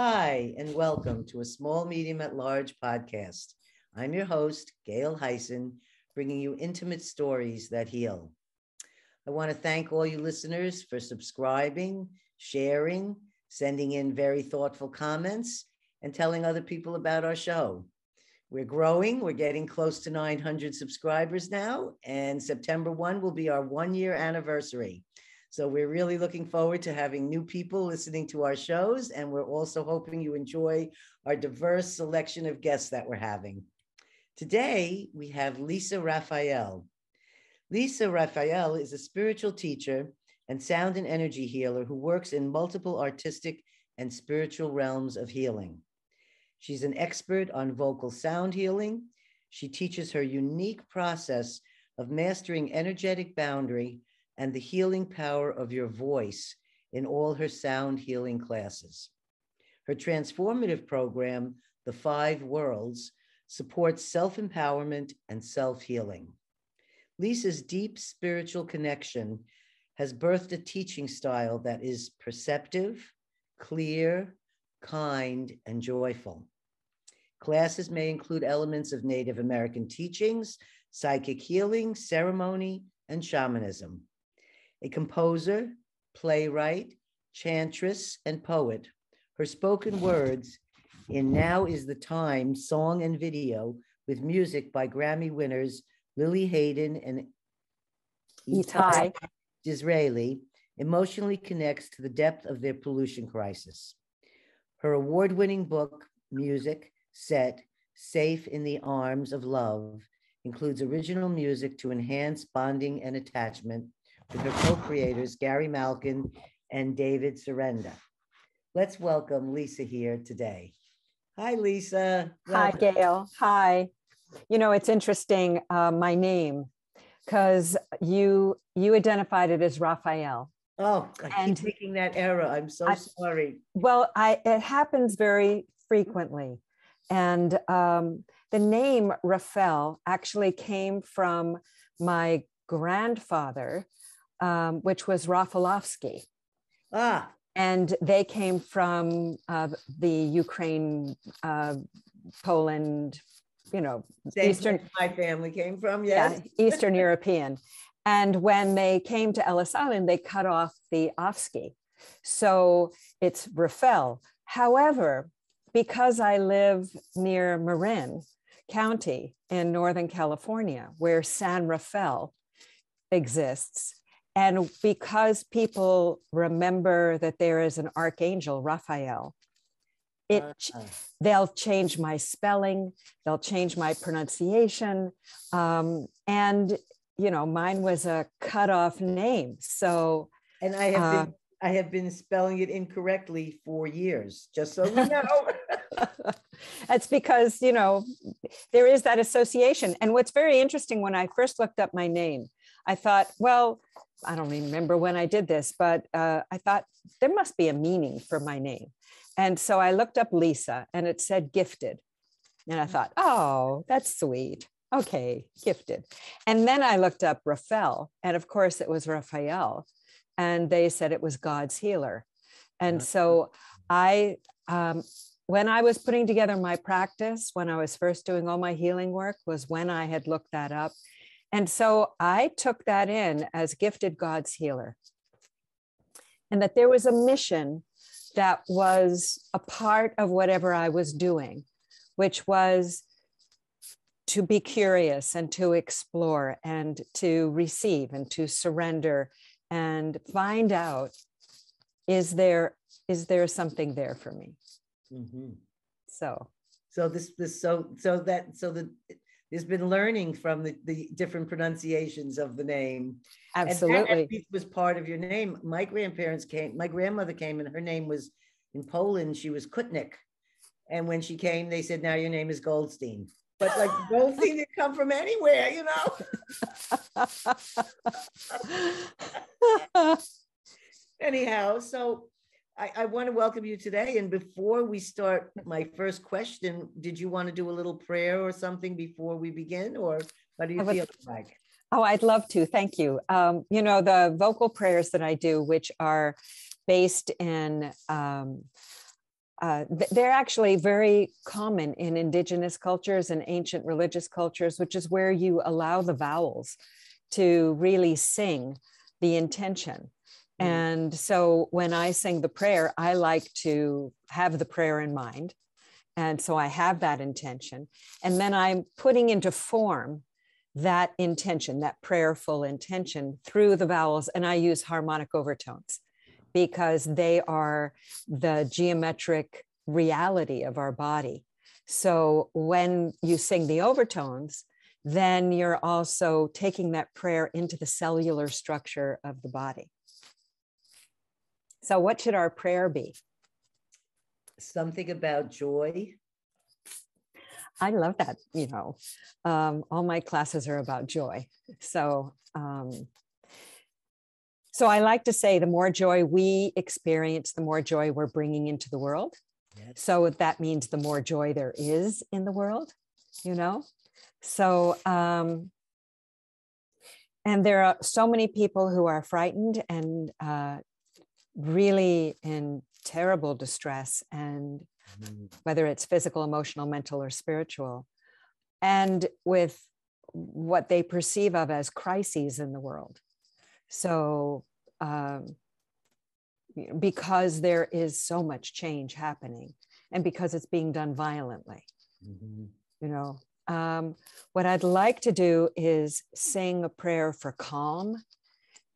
Hi, and welcome to a small, medium, at large podcast. I'm your host, Gail Heisen, bringing you intimate stories that heal. I want to thank all you listeners for subscribing, sharing, sending in very thoughtful comments, and telling other people about our show. We're growing, we're getting close to 900 subscribers now, and September 1 will be our one year anniversary. So we're really looking forward to having new people listening to our shows, and we're also hoping you enjoy our diverse selection of guests that we're having. Today, we have Lisa Raphael. Lisa Raphael is a spiritual teacher and sound and energy healer who works in multiple artistic and spiritual realms of healing. She's an expert on vocal sound healing. She teaches her unique process of mastering energetic boundary and the healing power of your voice in all her sound healing classes. Her transformative program, The Five Worlds, supports self empowerment and self healing. Lisa's deep spiritual connection has birthed a teaching style that is perceptive, clear, kind, and joyful. Classes may include elements of Native American teachings, psychic healing, ceremony, and shamanism a composer, playwright, chantress, and poet. Her spoken words in Now is the Time song and video with music by Grammy winners Lili Haydn and Itai Disraeli emotionally connects to the depth of their pollution crisis. Her award winning book, Music, Set, Safe in the Arms of Love, includes original music to enhance bonding and attachment with her co-creators, Gary Malkin and David Surrenda. Let's welcome Lisa here today. Hi, Lisa. Welcome. Hi, Gail. Hi. You know, it's interesting, uh, my name, because you you identified it as Raphael. Oh, I and keep taking that error. I'm so I, sorry. Well, I it happens very frequently. And um, the name Raphael actually came from my grandfather, um, which was Rafalovsky. Ah. And they came from uh, the Ukraine, uh, Poland, you know, Same Eastern. My family came from, yes. Yeah, Eastern European. And when they came to Ellis Island, they cut off the Ofsky. So it's Rafel. However, because I live near Marin County in Northern California, where San Rafael exists, and because people remember that there is an archangel, Raphael, it uh-huh. they'll change my spelling, they'll change my pronunciation. Um, and you know, mine was a cut off name. So and I have uh, been I have been spelling it incorrectly for years, just so you know. That's because, you know, there is that association. And what's very interesting when I first looked up my name, I thought, well, I don't remember when I did this, but uh, I thought there must be a meaning for my name. And so I looked up Lisa and it said gifted. And I mm. thought, oh, that's sweet. Okay, gifted. And then I looked up Raphael, and of course it was Raphael. And they said it was God's healer. And so I, um, when I was putting together my practice, when I was first doing all my healing work, was when I had looked that up. And so I took that in as gifted God's healer. And that there was a mission that was a part of whatever I was doing, which was to be curious and to explore and to receive and to surrender and find out is there is there something there for me mm-hmm. so so this this so so that so the there's been learning from the, the different pronunciations of the name. Absolutely. And was part of your name. My grandparents came, my grandmother came and her name was in Poland, she was Kutnik. And when she came, they said, now your name is Goldstein. But like Goldstein didn't come from anywhere, you know? Anyhow, so I, I want to welcome you today. And before we start my first question, did you want to do a little prayer or something before we begin? Or what do you feel like? Oh, I'd love to. Thank you. Um, you know, the vocal prayers that I do, which are based in um, uh, they're actually very common in indigenous cultures and ancient religious cultures, which is where you allow the vowels to really sing the intention. Mm. And so when I sing the prayer, I like to have the prayer in mind. And so I have that intention. And then I'm putting into form that intention, that prayerful intention through the vowels. And I use harmonic overtones because they are the geometric reality of our body. So when you sing the overtones, then you're also taking that prayer into the cellular structure of the body. So, what should our prayer be? Something about joy. I love that. You know, um, all my classes are about joy. So, um, so I like to say the more joy we experience, the more joy we're bringing into the world. Yes. So that means the more joy there is in the world, you know? So, um, and there are so many people who are frightened and uh, really in terrible distress, and mm. whether it's physical, emotional, mental, or spiritual, and with what they perceive of as crises in the world. So, um, because there is so much change happening and because it's being done violently, mm-hmm. you know. Um, what I'd like to do is sing a prayer for calm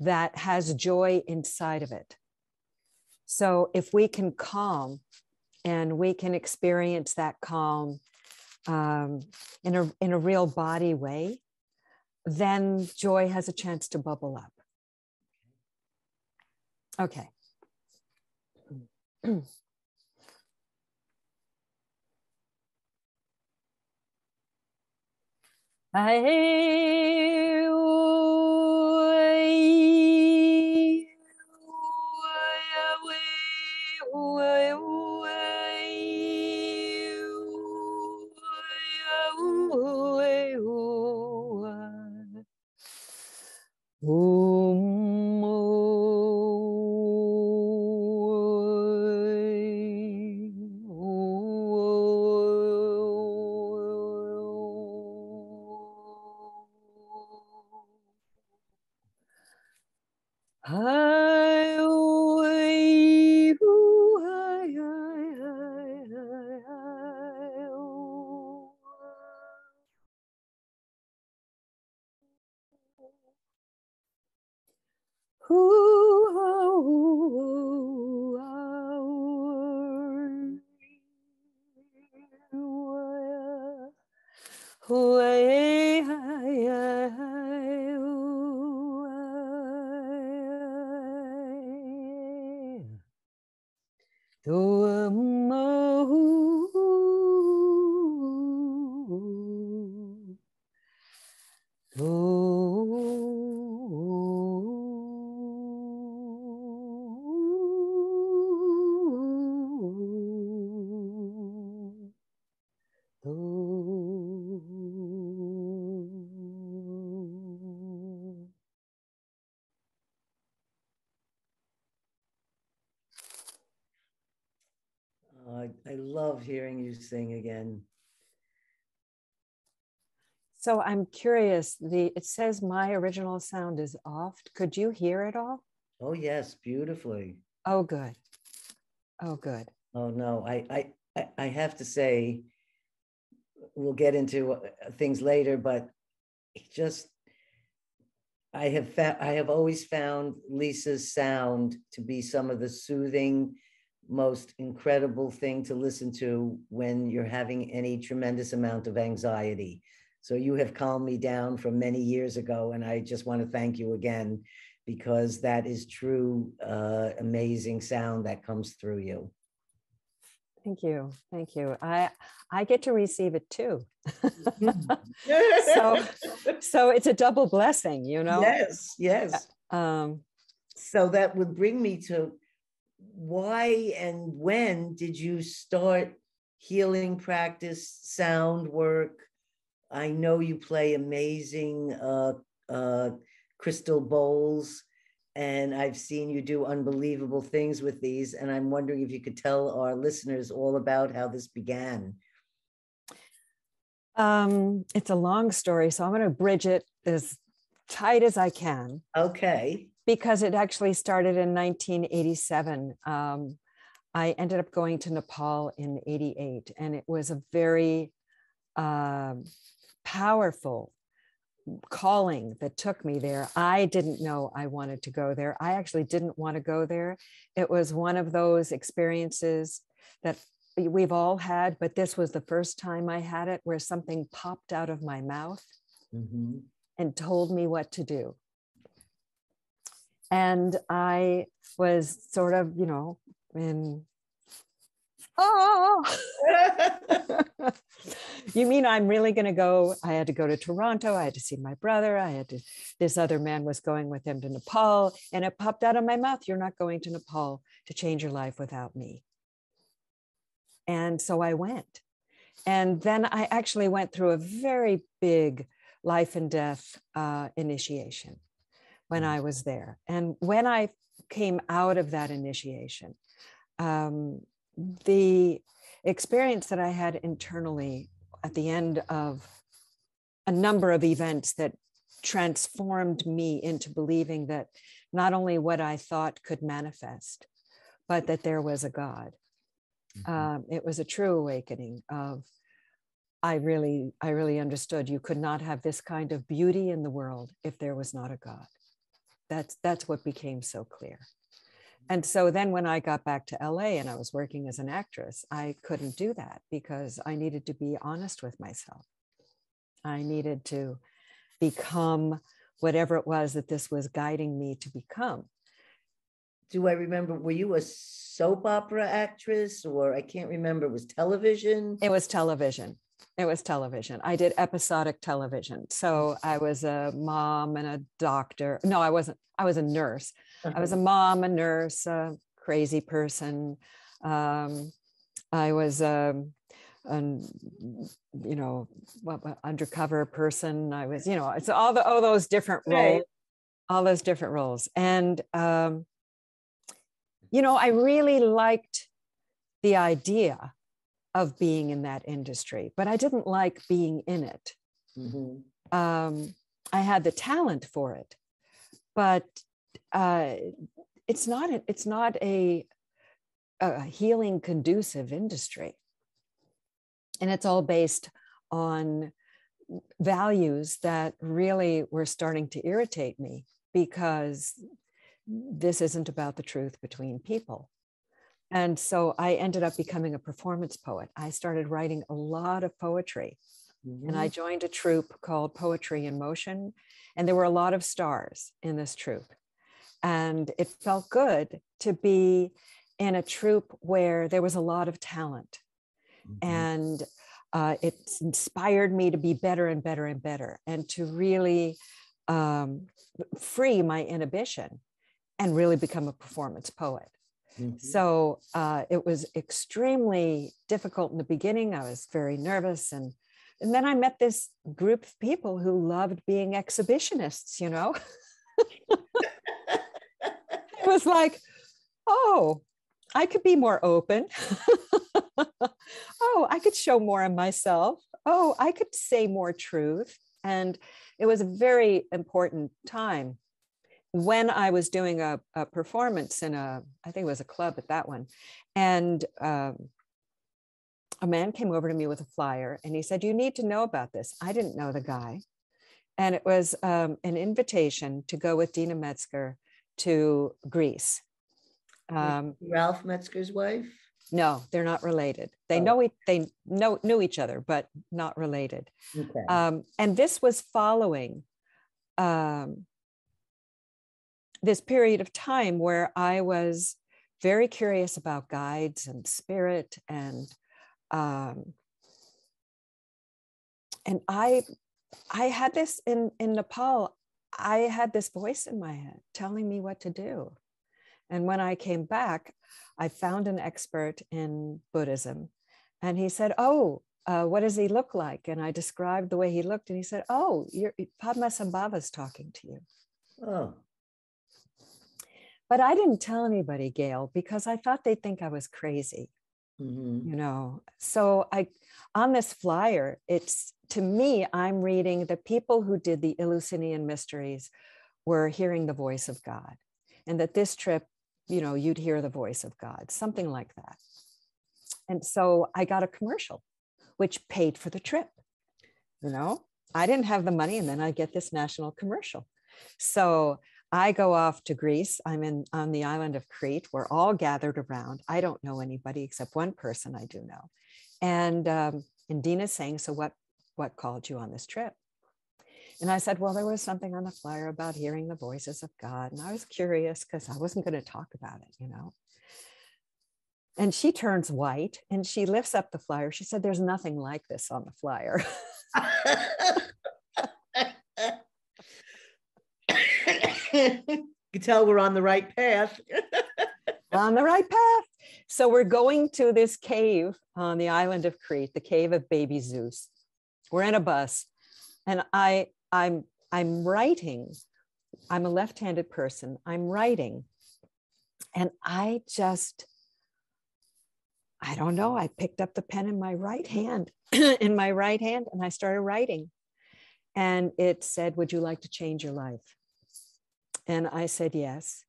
that has joy inside of it. So if we can calm and we can experience that calm um, in, a, in a real body way, then joy has a chance to bubble up. Okay. I love sing again. So I'm curious. The it says my original sound is off. Could you hear it all? Oh yes, beautifully. Oh good. Oh good. Oh no, I I I have to say, we'll get into uh, things later, but just I have found I have always found Lisa's sound to be some of the soothing most incredible thing to listen to when you're having any tremendous amount of anxiety. So you have calmed me down from many years ago, and I just want to thank you again because that is true uh, amazing sound that comes through you. Thank you, thank you. I I get to receive it too. so so it's a double blessing, you know. Yes, yes. Um, so that would bring me to why and when did you start healing practice, sound work? I know you play amazing uh, uh, crystal bowls. and I've seen you do unbelievable things with these. And I'm wondering if you could tell our listeners all about how this began. Um, it's a long story, so I'm going to bridge it as tight as I can. Okay. Because it actually started in 1987. Um, I ended up going to Nepal in 88, and it was a very uh, powerful calling that took me there. I didn't know I wanted to go there. I actually didn't want to go there. It was one of those experiences that we've all had, but this was the first time I had it where something popped out of my mouth mm-hmm. and told me what to do. And I was sort of, you know, in oh you mean i'm really going to go i had to go to toronto i had to see my brother i had to this other man was going with him to nepal and it popped out of my mouth you're not going to nepal to change your life without me. And so i went. And then i actually went through a very big life and death uh, initiation when i was there and when i came out of that initiation um, the experience that I had internally at the end of a number of events that transformed me into believing that not only what I thought could manifest, but that there was a God. Mm-hmm. Um, it was a true awakening of I really, I really understood you could not have this kind of beauty in the world if there was not a God. That's that's what became so clear. Mm-hmm. And so then when I got back to LA and I was working as an actress, I couldn't do that because I needed to be honest with myself. I needed to become whatever it was that this was guiding me to become. Do I remember? Were you a soap opera actress or I can't remember? It was television? It was television. It was television. I did episodic television. So I was a mom and a doctor. No, I wasn't. I was a nurse. I was a mom, a nurse, a crazy person. Um, I was a, um, an, you know, what undercover person. I was, you know, it's all the all those different roles, right. all those different roles, and um, you know, I really liked the idea of being in that industry, but I didn't like being in it. Mm-hmm. Um, I had the talent for it, but uh, it's not a, it's not a, a healing conducive industry, and it's all based on values that really were starting to irritate me because this isn't about the truth between people. And so I ended up becoming a performance poet. I started writing a lot of poetry. Mm-hmm. And I mm-hmm. joined a troupe called Poetry in Motion. And there were a lot of stars in this troupe. And it felt good to be in a troupe where there was a lot of talent. Mm-hmm. And uh, it inspired me to be better and better and better and to really um, free my inhibition and really become a performance poet. Mm-hmm. So uh, it was extremely difficult in the beginning. I was very nervous. And, and then I met this group of people who loved being exhibitionists, you know? it was like, oh, I could be more open. oh, I could show more of myself. Oh, I could say more truth. And it was a very important time when I was doing a, a, performance in a, I think it was a club at that one, and um, a man came over to me with a flyer and he said, You need to know about this. I didn't know the guy. And it was um, an invitation to go with Deena Metzger to Greece. Um, Ralph Metzger's wife? No, they're not related. They oh. know they know knew each other, but not related. Okay. Um, and this was following um, this period of time where I was very curious about guides and spirit and um, and I I had this in in Nepal. I had this voice in my head telling me what to do. And when I came back, I found an expert in Buddhism, and he said, "Oh, uh, what does he look like?" And I described the way he looked, and he said, "Oh, you're, Padmasambhava's talking to you." Oh. But I didn't tell anybody, Gail, because I thought they'd think I was crazy. Mhm. You know, so I on this flyer, it's to me, I'm reading the people who did the Eleusinian mysteries were hearing the voice of God, and that this trip, you know, you'd hear the voice of God, something like that. And so I got a commercial, which paid for the trip. You know, I didn't have the money, and then I get this national commercial. So I go off to Greece. I'm in on the island of Crete. We're all gathered around. I don't know anybody except one person I do know. And um, and Deena's saying, "So what what called you on this trip?" And I said, "Well, there was something on the flyer about hearing the voices of God, and I was curious because I wasn't going to talk about it, you know." And she turns white and she lifts up the flyer. She said, There's nothing like this on the flyer. you can tell we're on the right path. on the right path. So we're going to this cave on the island of Crete, the cave of baby Zeus. We're in a bus and I I'm I'm writing. I'm a left-handed person. I'm writing. And I just I don't know, I picked up the pen in my right hand in my right hand and I started writing. And it said, "Would you like to change your life?" And I said, "Yes."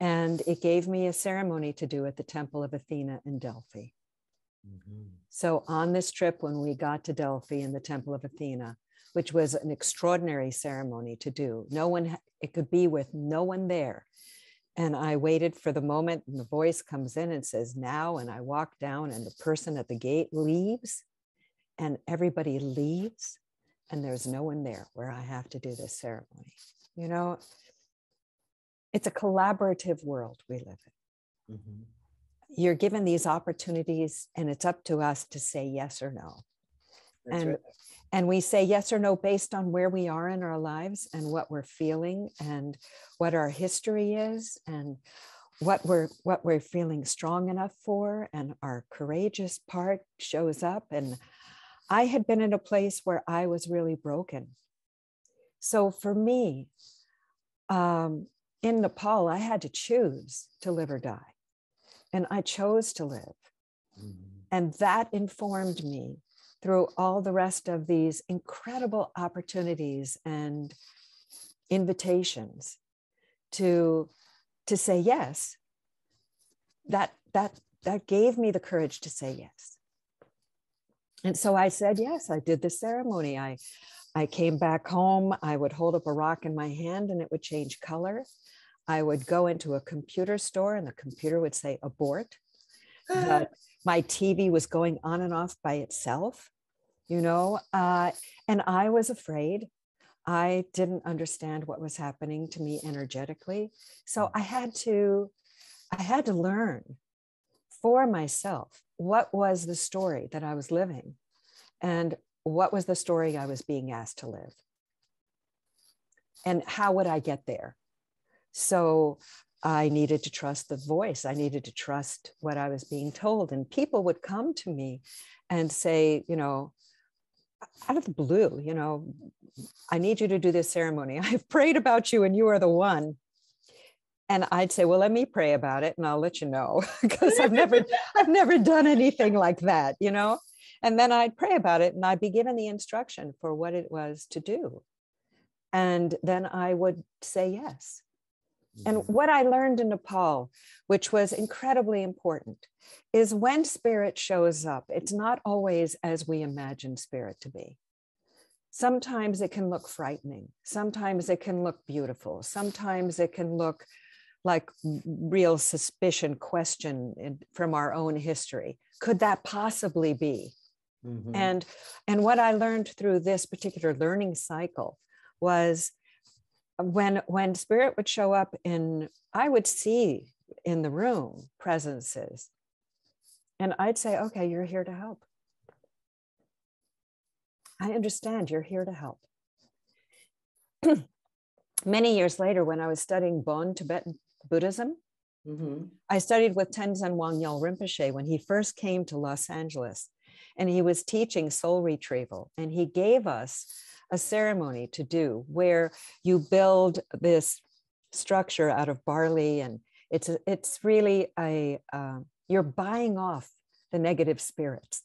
and it gave me a ceremony to do at the temple of athena in delphi Mhm. so on this trip when we got to delphi in the temple of athena which was an extraordinary ceremony to do no one, it could be with no one there and i waited for the moment and the voice comes in and says now and i walk down and the person at the gate leaves and everybody leaves and there's no one there where i have to do this ceremony you know it's a collaborative world we live in Mhm. you're given these opportunities and it's up to us to say yes or no That's and right. and we say yes or no based on where we are in our lives and what we're feeling and what our history is and what we're what we're feeling strong enough for and our courageous part shows up and i had been in a place where i was really broken so for me um, in nepal i had to choose to live or die. And i chose to live. Mhm. and that informed me through all the rest of these incredible opportunities and invitations to to say yes. That that that gave me the courage to say yes. And so i said yes. I did the ceremony. I i came back home. I would hold up a rock in my hand and it would change color i would go into a computer store and the computer would say abort the, my TV was going on and off by itself, you know, uh, and I was afraid. I didn't understand what was happening to me energetically, so I had to, I had to learn for myself what was the story that I was living, and what was the story I was being asked to live, and how would I get there. So I needed to trust the voice. I needed to trust what I was being told. And people would come to me and say, you know, out of the blue, you know, I need you to do this ceremony. I've prayed about you and you are the one. And I'd say, well, let me pray about it and I'll let you know because I've never, I've never done anything like that, you know? And then I'd pray about it and I'd be given the instruction for what it was to do. And then I would say yes. And Mhm. what I learned in Nepal, which was incredibly important, is when spirit shows up, it's not always as we imagine spirit to be. Sometimes it can look frightening. Sometimes it can look beautiful. Sometimes it can look like real suspicion, question in- from our own history. Could that possibly be? Mhm. and and what i learned through this particular learning cycle was when when spirit would show up in i would see in the room presences and i'd say okay you're here to help i understand you're here to help many years later when i was studying bon tibetan buddhism Mhm. I studied with Tenzin Wangyal Rinpoche when he first came to Los Angeles, and he was teaching soul retrieval. And he gave us a ceremony to do where you build this structure out of barley and it's a, it's really a uh, you're buying off the negative spirits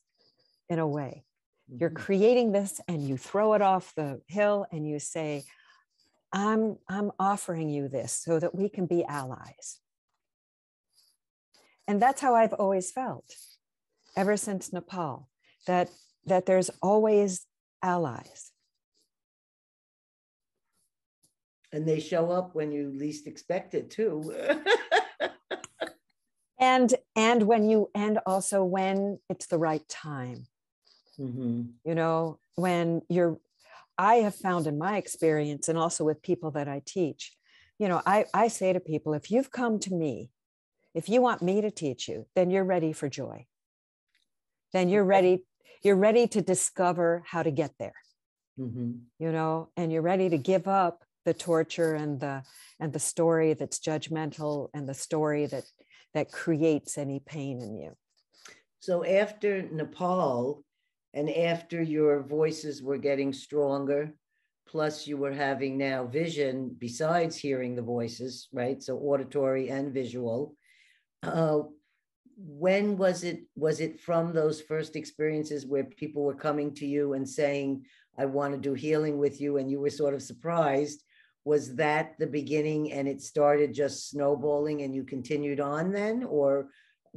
in a way. You're Mhm. creating this and you throw it off the hill and you say i'm i'm offering you this so that we can be allies. And that's how i've always felt ever since nepal that that there's always allies And they show up when you least expect it too. and and when you and also when it's the right time Mhm. you know when you're i have found in my experience and also with people that i teach you know i i say to people if you've come to me if you want me to teach you then you're ready for joy then you're ready you're ready to discover how to get there Mhm. you know and you're ready to give up the torture and the and the story that's judgmental and the story that that creates any pain in you So after Nepal and after your voices were getting stronger, plus you were having now vision besides hearing the voices, right? So auditory and visual. Uh, when was it was it from those first experiences where people were coming to you and saying i want to do healing with you and you were sort of surprised was that the beginning and it started just snowballing and you continued on then? Or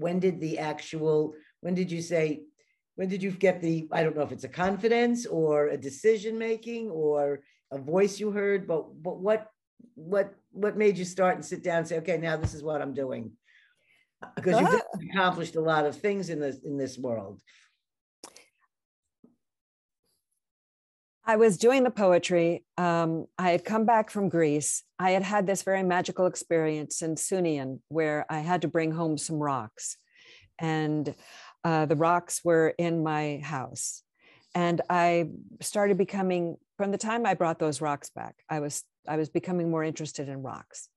when did the actual when did you say when did you get the i don't know if it's a confidence or a decision making or a voice you heard but but what what what made you start and sit down and say okay now this is what i'm doing? Because you've Ah. accomplished a lot of things in this in this world I was doing the poetry. Um, I had come back from Greece. I had had this very magical experience in Sounion where I had to bring home some rocks. And uh, the rocks were in my house. And I started becoming, from the time I brought those rocks back, I was I was becoming more interested in rocks.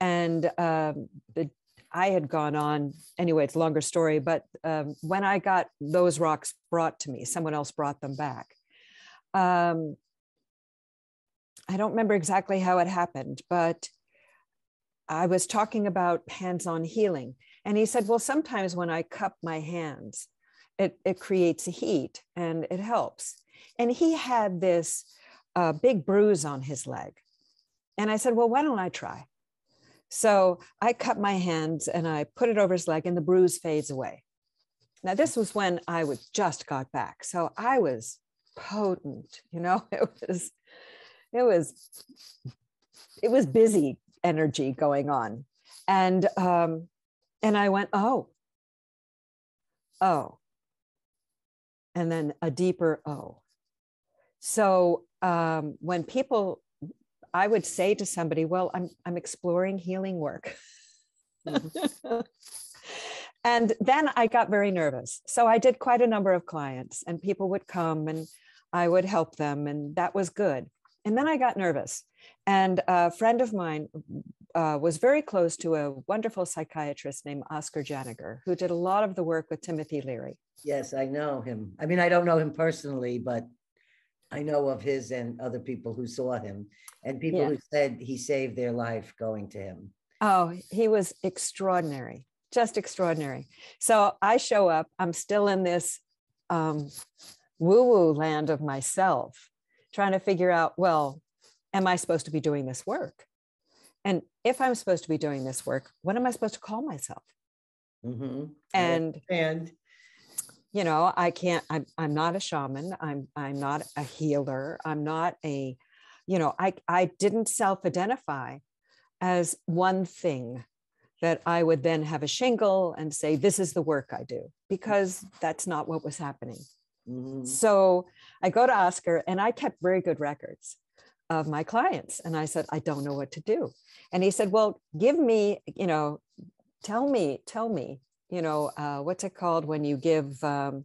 And um, the, I had gone on, anyway, it's a longer story, but um, when I got those rocks brought to me, someone else brought them back um, I don't remember exactly how it happened, but I was talking about hands on healing. And he said, Well, sometimes when I cup my hands, it, it creates a heat and it helps. And he had this uh, big bruise on his leg. And I said, Well, why don't I try? So I cut my hands and I put it over his leg, and the bruise fades away. Now, this was when I was just got back. So I was potent you know it was it was it was busy energy going on. And um and i went oh. Oh. And then a deeper oh. So um when people i would say to somebody well i'm i'm exploring healing work. And then I got very nervous. So I did quite a number of clients, and people would come and I would help them, and that was good. And then I got nervous. And a friend of mine uh, was very close to a wonderful psychiatrist named Oscar Janiger, who did a lot of the work with Timothy Leary. yes i know him i mean i don't know him personally but i know of his and other people who saw him and people Yeah. who said he saved their life going to him Oh, he was extraordinary, just extraordinary. So I show up, I'm still in this um, woo woo land of myself, trying to figure out, well, am I supposed to be doing this work? And if I'm supposed to be doing this work, what am I supposed to call myself? Mhm. And and you know i can't i'm, I'm not a shaman i'm i'm not a healer i'm not a you know i i didn't self-identify as one thing that i would then have a shingle and say this is the work i do because that's not what was happening mhm. so i go to oscar and i kept very good records of my clients and i said i don't know what to do. And he said well give me you know tell me tell me you know uh, what's it called when you give um,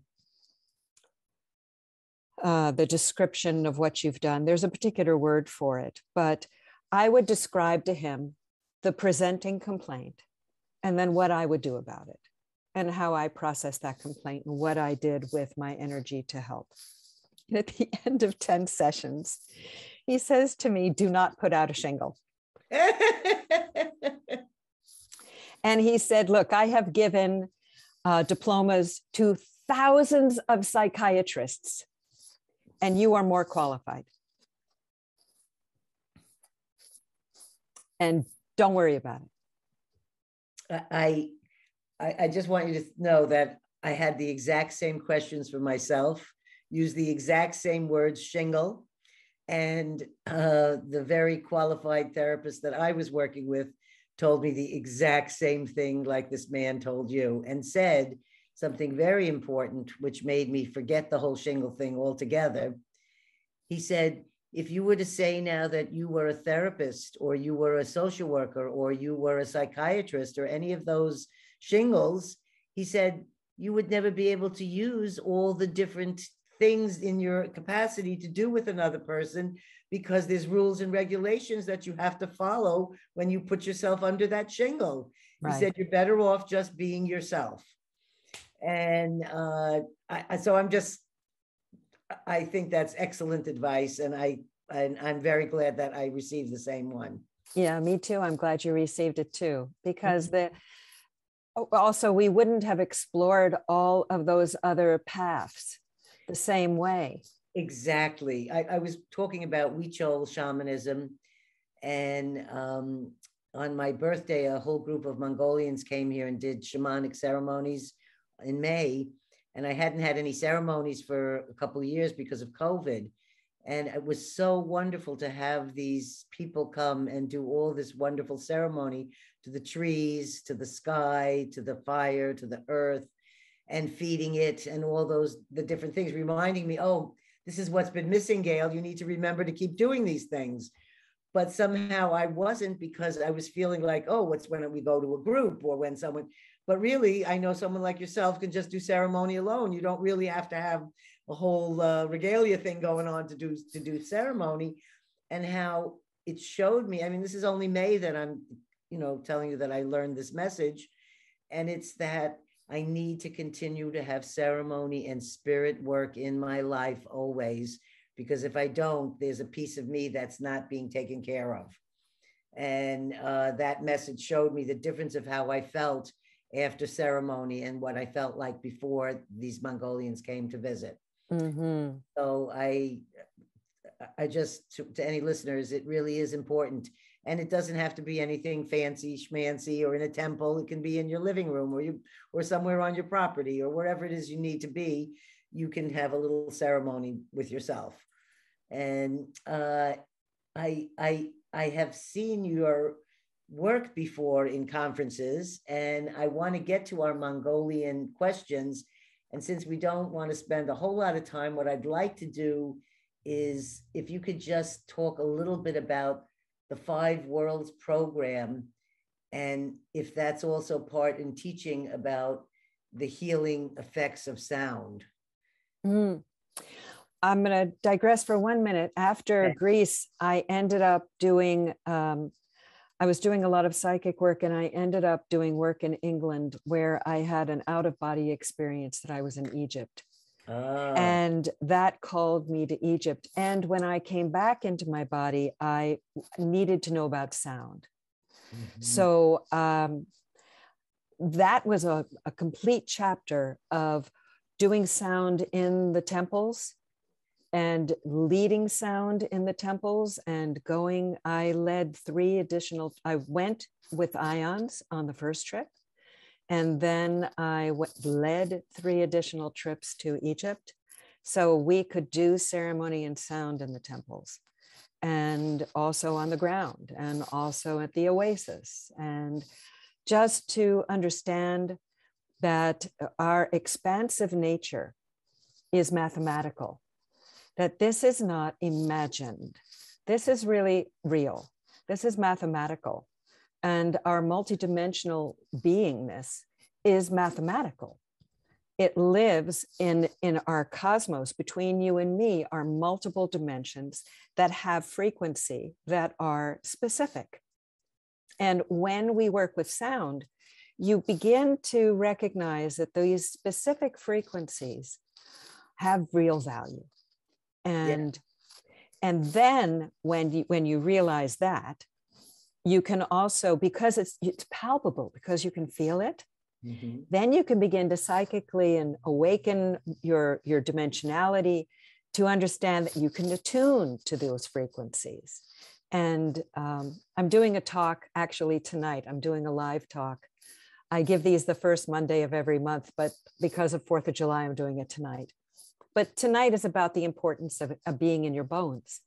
uh, the description of what you've done? There's a particular word for it but i would describe to him the presenting complaint and then what i would do about it and how i processed that complaint and what i did with my energy to help and at the end of 10 sessions he says to me do not put out a shingle and he said, Look, I have given uh, diplomas to thousands of psychiatrists, and you are more qualified. And don't worry about it. I, I, I just want you to know that I had the exact same questions for myself, used the exact same words, shingle, and uh, the very qualified therapist that I was working with told me the exact same thing like this man told you and said something very important, which made me forget the whole shingle thing altogether. He said, if you were to say now that you were a therapist or you were a social worker or you were a psychiatrist or any of those shingles, he said, you would never be able to use all the different things in your capacity to do with another person because there's rules and regulations that you have to follow when you put yourself under that shingle. Right. He said you're better off just being yourself. And uh, I, so I'm just, I think that's excellent advice. And I, and I'm very glad that I received the same one. Yeah, me too. I'm glad you received it too, because mm-hmm. the, also we wouldn't have explored all of those other paths the same way. Exactly. I, I was talking about Huichol shamanism, and um, on my birthday, a whole group of Mongolians came here and did shamanic ceremonies in May. And I hadn't had any ceremonies for a couple of years because of COVID. And it was so wonderful to have these people come and do all this wonderful ceremony to the trees, to the sky, to the fire, to the earth, and feeding it, and all those the different things, reminding me, oh, this is what's been missing, Gail. You need to remember to keep doing these things. But somehow I wasn't because I was feeling like, oh, what's when we go to a group or when someone, but really, I know someone like yourself can just do ceremony alone. You don't really have to have a whole uh, regalia thing going on to do to do ceremony, and how it showed me. I mean, this is only May that I'm, you know, telling you that I learned this message, and it's that I need to continue to have ceremony and spirit work in my life always, because if I don't, there's a piece of me that's not being taken care of. And uh, that message showed me the difference of how I felt after ceremony and what I felt like before these Mongolians came to visit. Mm-hmm. So I, I just to, to, any listeners, it really is important, and it doesn't have to be anything fancy, schmancy, or in a temple. It can be in your living room, or you, or somewhere on your property, or wherever it is you need to be. You can have a little ceremony with yourself, and uh, I, I, I have seen your work before in conferences, and I want to get to our Mongolian questions. And since we don't want to spend a whole lot of time, what I'd like to do is if you could just talk a little bit about the Five Worlds program, and if that's also part in teaching about the healing effects of sound. Mm. I'm going to digress for one minute. After okay. Greece, I ended up doing um, I was doing a lot of psychic work and I ended up doing work in England where I had an out of body experience that I was in Egypt. Oh. And that called me to Egypt. And when I came back into my body, I needed to know about sound. Mm-hmm. So um, that was a, a complete chapter of doing sound in the temples and leading sound in the temples and going. I led three additional, I went with ions on the first trip. And then I led three additional trips to Egypt. So we could do ceremony and sound in the temples and also on the ground and also at the oasis. And just to understand that uh, our expansive nature is mathematical that this is not imagined. This is really real. This is mathematical. And our multidimensional beingness is mathematical. It lives in, in our cosmos. Between you and me are multiple dimensions that have frequency that are specific. And when we work with sound, you begin to recognize that these specific frequencies have real value and yeah. and then when you when you realize that you can also because it's it's palpable because you can feel it Mhm. then you can begin to psychically and awaken your your dimensionality to understand that you can attune to those frequencies. And um, i'm doing a talk actually tonight. I'm doing a live talk. I give these the first monday of every month but because of fourth of july i'm doing it tonight. But tonight is about the importance of, of being in your bones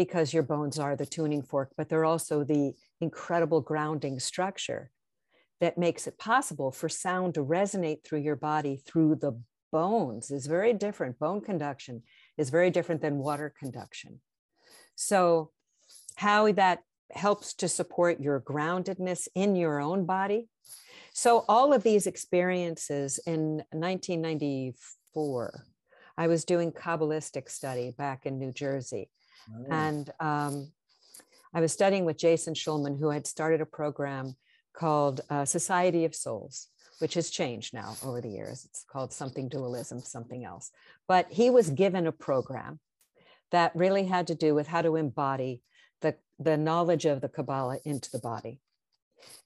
because your bones are the tuning fork but they're also the incredible grounding structure that makes it possible for sound to resonate through your body through the bones is very different. Bone conduction is very different than water conduction. So, how that helps to support your groundedness in your own body. So, all of these experiences in 1994, I was doing Kabbalistic study back in New Jersey. Oh, And um, I was studying with Jason Shulman, who had started a program called uh, Society of Souls, which has changed now over the years. It's called something dualism, something else. But he was given a program that really had to do with how to embody the, the knowledge of the Kabbalah into the body.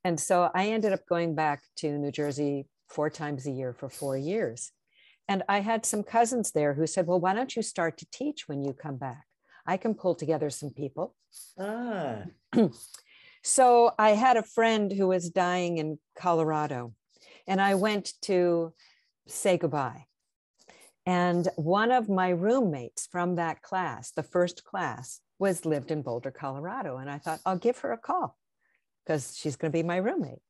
And so I ended up going back to New Jersey four times a year for four years. And I had some cousins there who said, Well, why don't you start to teach when you come back? I can pull together some people. ah, So I had a friend who was dying in Colorado, and I went to say goodbye. And one of my roommates from that class, the first class, was lived in Boulder, Colorado. And I thought, I'll give her a call because she's going to be my roommate.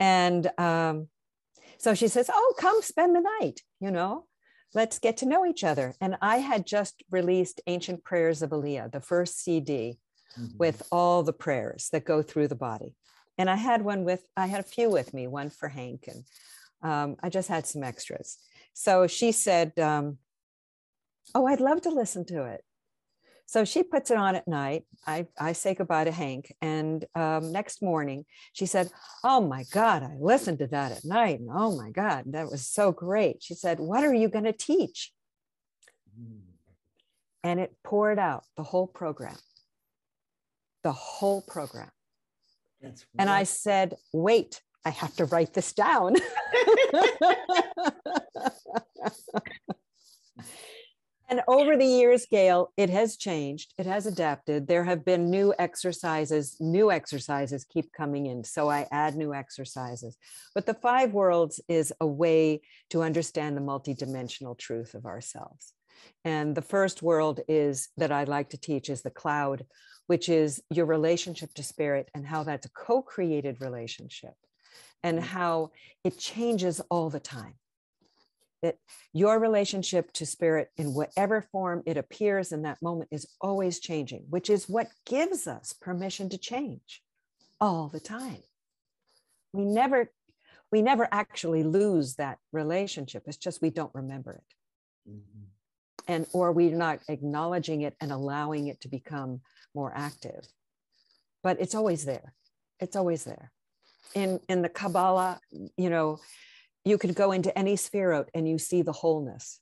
And um, so she says, Oh, come spend the night, you know, let's get to know each other. And I had just released Ancient Prayers of Aliyah, the first CD mhm. with all the prayers that go through the body. And I had one with, I had a few with me, one for Hank, and um, I just had some extras. So she said, um, Oh, I'd love to listen to it. So she puts it on at night. I, I say goodbye to Hank. And um, next morning, she said, Oh my God, I listened to that at night. And oh my God, that was so great. She said, What are you going to teach? And it poured out the whole program, the whole program. That's And I said, wait, I have to write this down. and over the years, Gail, it has changed. It has adapted. There have been new exercises, new exercises keep coming in. So I add new exercises. But the five worlds is a way to understand the multidimensional truth of ourselves. And the first world is that I like to teach is the cloud, which is your relationship to spirit and how that's a co created relationship and Mm. how it changes all the time. That your relationship to spirit, in whatever form it appears in that moment, is always changing, which is what gives us permission to change all the time. We never, we never actually lose that relationship. It's just we don't remember it Mhm. and or we're not acknowledging it and allowing it to become more active but it's always there it's always there in in the kabbalah you know you could go into any sphere out and you see the wholeness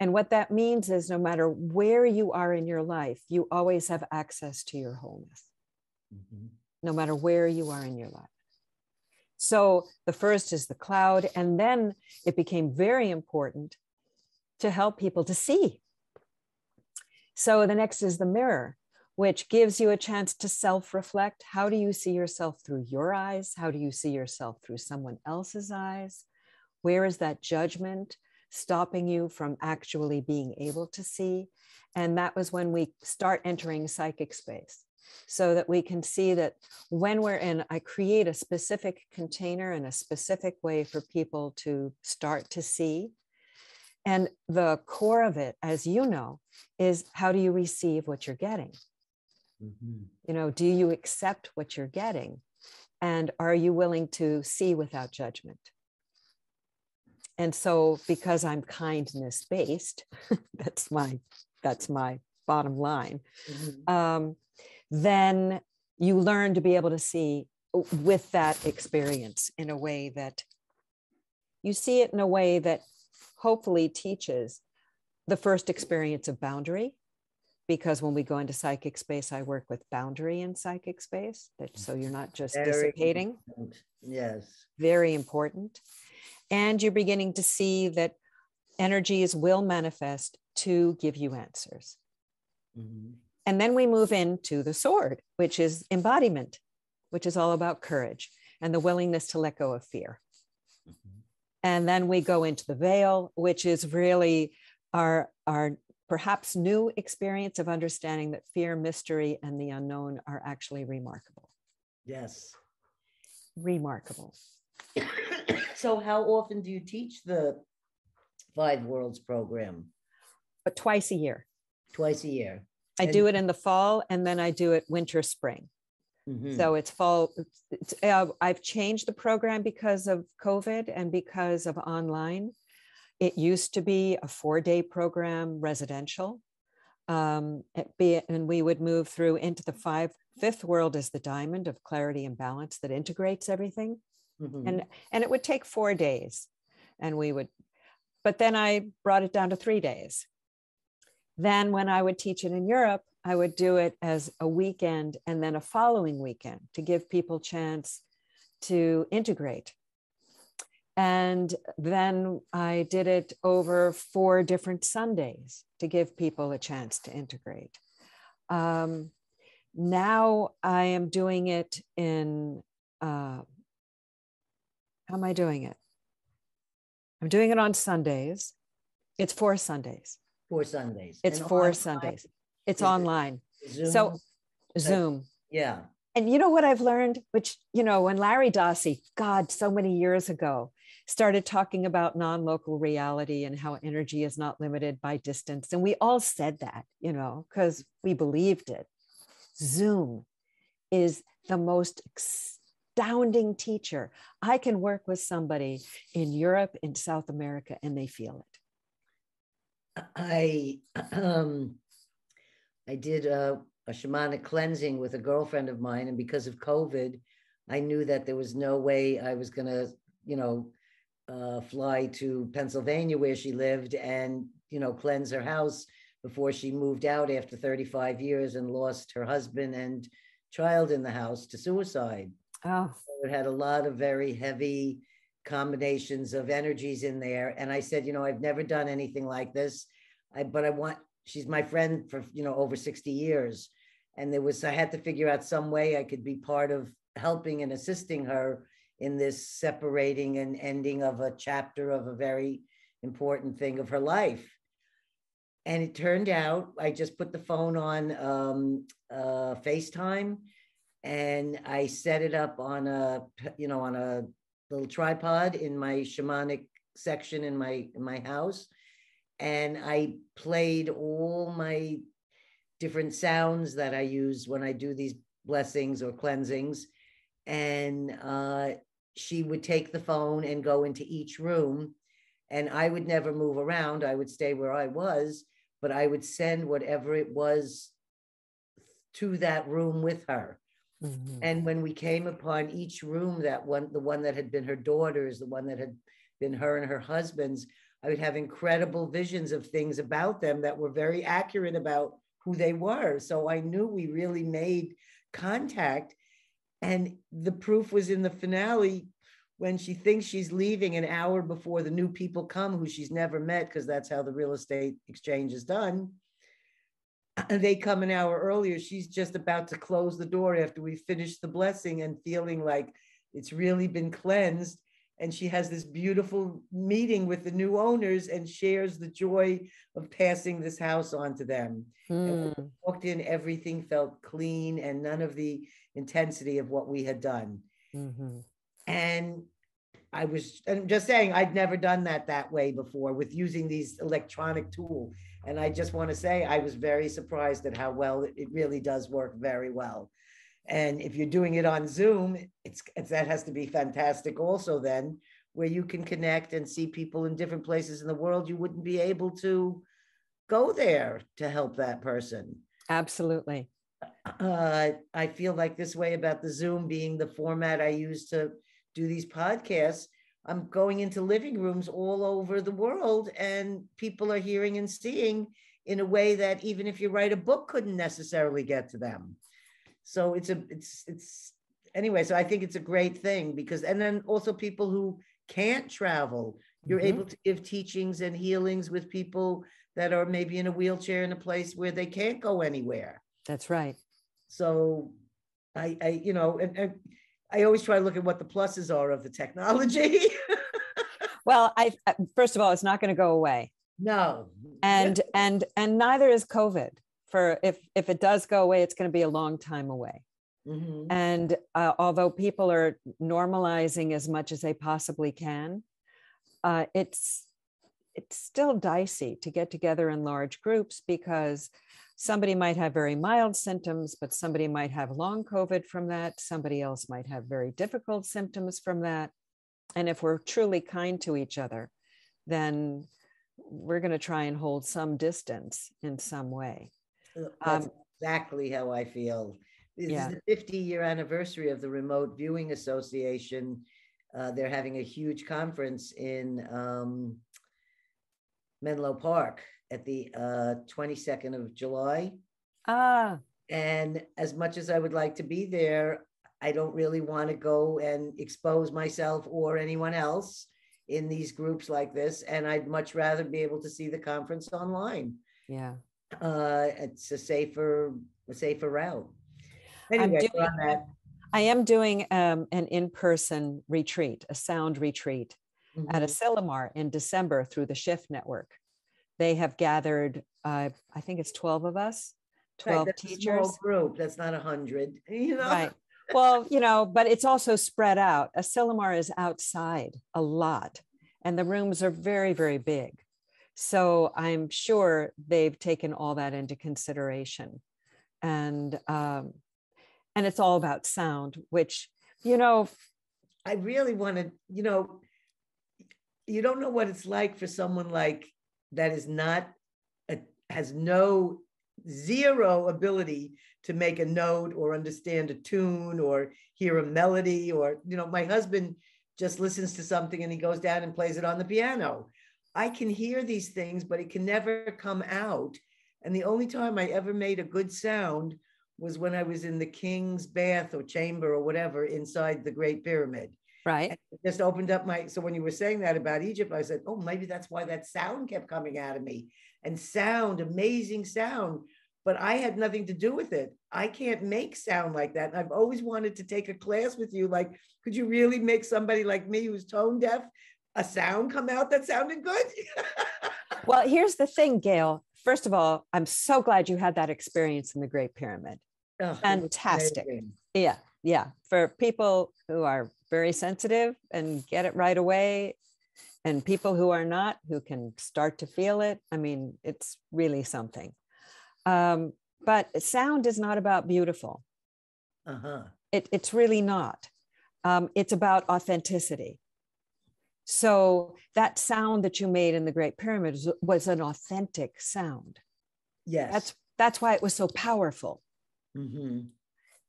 and what that means is no matter where you are in your life you always have access to your wholeness Mhm. no matter where you are in your life. So the first is the cloud, and then it became very important to help people to see. So the next is the mirror, which gives you a chance to self reflect. How do you see yourself through your eyes? How do you see yourself through someone else's eyes? Where is that judgment stopping you from actually being able to see? And that was when we start entering psychic space so that we can see that when we're in, I create a specific container and a specific way for people to start to see. And the core of it, as you know, is how do you receive what you're getting? Mhm. You know, do you accept what you're getting? And are you willing to see without judgment? And so because I'm kindness based, that's my that's my bottom line. Mhm. Um, then you learn to be able to see with that experience in a way that you see it in a way that hopefully teaches the first experience of boundary, because when we go into psychic space, I work with boundary in psychic space. That so you're not just Very dissipating. important. Yes. Very important. And you're beginning to see that energies will manifest to give you answers. Mhm. And then we move into the sword, which is embodiment, which is all about courage and the willingness to let go of fear. Mhm. And then we go into the veil, which is really our, our perhaps new experience of understanding that fear, mystery, and the unknown are actually remarkable. Yes. Remarkable. so, how often do you teach the Five Worlds program? But twice a year. Twice a year. I And- do it in the fall and then I do it winter, spring. Mhm. So it's fall. it's- it's, uh, I've changed the program because of COVID and because of online. It used to be a four day program residential. Um, be, and we would move through into the five. Fifth world is the diamond of clarity and balance that integrates everything. Mhm. And, and it would take four days. And we would, but then I brought it down to three days. Then when I would teach it in Europe, I would do it as a weekend and then a following weekend to give people chance to integrate. And then I did it over four different Sundays to give people a chance to integrate. Um, now I am doing it in, uh, how am I doing it? I'm doing it on Sundays. It's four Sundays. Four Sundays. It's And four online, Sundays. It's online. Zoom? So Zoom. yeah. And you know what I've learned, which, you know, when Larry Dossey, God, so many years ago, started talking about non local reality and how energy is not limited by distance. And we all said that, you know, because we believed it. Zoom is the most astounding teacher. I can work with somebody in Europe, in South America, and they feel it. I um I did a, a shamanic cleansing with a girlfriend of mine, and because of COVID, I knew that there was no way I was gonna, you know, uh, fly to Pennsylvania where she lived and you know cleanse her house before she moved out after 35 years and lost her husband and child in the house to suicide. Oh, it had a lot of very heavy combinations of energies in there. And i said you know i've never done anything like this. I, but i want she's my friend for you know over 60 years. And there was i had to figure out some way i could be part of helping and assisting her in this separating and ending of a chapter of a very important thing of her life. And it turned out i just put the phone on um, uh, facetime and I set it up on a you know on a little tripod in my shamanic section in my in my house. And I played all my different sounds that I use when I do these blessings or cleansings. And uh, she would take the phone and go into each room and I would never move around I would stay where I was but I would send whatever it was to that room with her mhm. and when we came upon each room, that one, the one that had been her daughter's, the one that had been her and her husband's, I would have incredible visions of things about them that were very accurate about who they were. So I knew we really made contact. And the proof was in the finale when she thinks she's leaving an hour before the new people come who she's never met, because that's how the real estate exchange is done and they come an hour earlier. She's just about to close the door after we finish the blessing and feeling like it's really been cleansed. And she has this beautiful meeting with the new owners and shares the joy of passing this house on to them. And when Mm, we walked in, everything felt clean and none of the intensity of what we had done. Mm-hmm. And I was, I'm just saying, I'd never done that that way before with using these electronic tool. And I just want to say, I was very surprised at how well it really does work very well. And if you're doing it on Zoom, it's, it's that has to be fantastic also then, where you can connect and see people in different places in the world. You wouldn't be able to go there to help that person Absolutely. uh, I feel like this way about the Zoom being the format I use to do these podcasts. I'm going into living rooms all over the world, and people are hearing and seeing in a way that even if you write a book couldn't necessarily get to them so it's a it's it's anyway so i think it's a great thing because and then also people who can't travel you're Mhm. able to give teachings and healings with people that are maybe in a wheelchair in a place where they can't go anywhere That's right. so i i you know and, and i always try to look at what the pluses are of the technology Well, I first of all, it's not going to go away, no and and and neither is COVID. For if if it does go away, it's going to be a long time away. Mhm. And uh, although people are normalizing as much as they possibly can, uh, it's it's still dicey to get together in large groups because somebody might have very mild symptoms, but somebody might have long COVID from that. Somebody else might have very difficult symptoms from that. And if we're truly kind to each other, then we're going to try and hold some distance in some way. That's Um, exactly how I feel. This Yeah. is the 50 year anniversary of the Remote Viewing Association. Uh, they're having a huge conference in um, Menlo Park at the uh, 22nd of July. Ah, And as much as I would like to be there, I don't really want to go and expose myself or anyone else in these groups like this. And I'd much rather be able to see the conference online yeah. Uh, it's a safer, a safer route. I'm doing- that. I am doing um, an in-person retreat, a sound retreat at Mhm. Asilomar in December through the Shift Network. They have gathered, uh, I think it's 12 of us, Right, 12 that's a small teachers. Group, that's not a hundred, you know? Right. Well, you know, but it's also spread out. Asilomar is outside a lot, and the rooms are very, very big. So I'm sure they've taken all that into consideration. And um, and it's all about sound, which, you know, I really want to, you know, you don't know what it's like for someone like that is not, a, has no zero ability to make a note or understand a tune or hear a melody or, you know, my husband just listens to something and he goes down and plays it on the piano. I can hear these things, but it can never come out. And the only time I ever made a good sound was when I was in the king's bath or chamber or whatever inside the Great Pyramid. right? Just opened up my so when you were saying that about Egypt, I said, oh, maybe that's why that sound kept coming out of me. And sound, amazing sound. But I had nothing to do with it. I can't make sound like that. And I've always wanted to take a class with you. Like, could you really make somebody like me who's tone deaf a sound come out that sounded good? Well, here's the thing, Gail. First of all, I'm so glad you had that experience in the Great Pyramid. Oh, Fantastic. Yeah, yeah. For people who are very sensitive and get it right away, and people who are not, who can start to feel it. I mean, it's really something. Um, but sound is not about beautiful. Uh-huh. It, it's really not. Um, it's about authenticity. So that sound that you made in the Great Pyramid was, was an authentic sound. Yes. That's that's why it was so powerful. Mhm.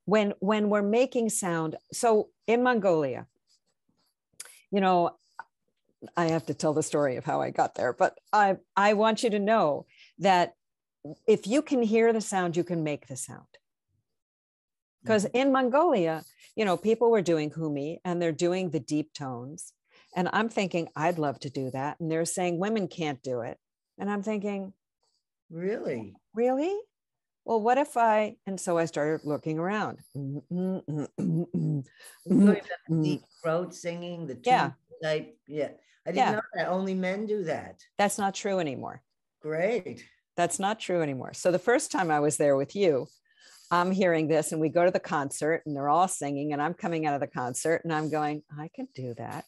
when when we're making sound so in mongolia you know i have to tell the story of how i got there but i i want you to know that if you can hear the sound you can make the sound because in mongolia you know people were doing humi and they're doing the deep tones and i'm thinking i'd love to do that and they're saying women can't do it and i'm thinking Really? really? Well, what if I, and so I started looking around. You're talking about the deep throat singing, the Yeah. type. Yeah. I didn't know that. Only men do that. That's not true anymore. Great. That's not true anymore. So the first time I was there with you, I'm hearing this and we go to the concert and they're all singing and I'm coming out of the concert and I'm going, I can do that.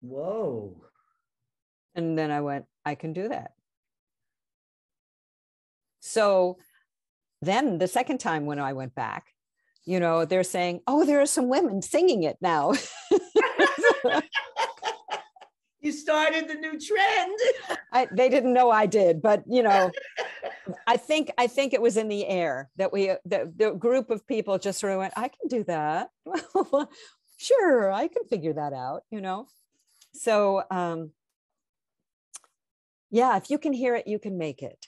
Whoa. And then I went, I can do that. So then the second time when I went back, you know, they're saying, oh, there are some women singing it now. You started the new trend. I, they didn't know I did, but you know, I think I think it was in the air that we the, the group of people just sort of went, I can do that. sure, I can figure that out, you know. So um Yeah, if you can hear it, you can make it.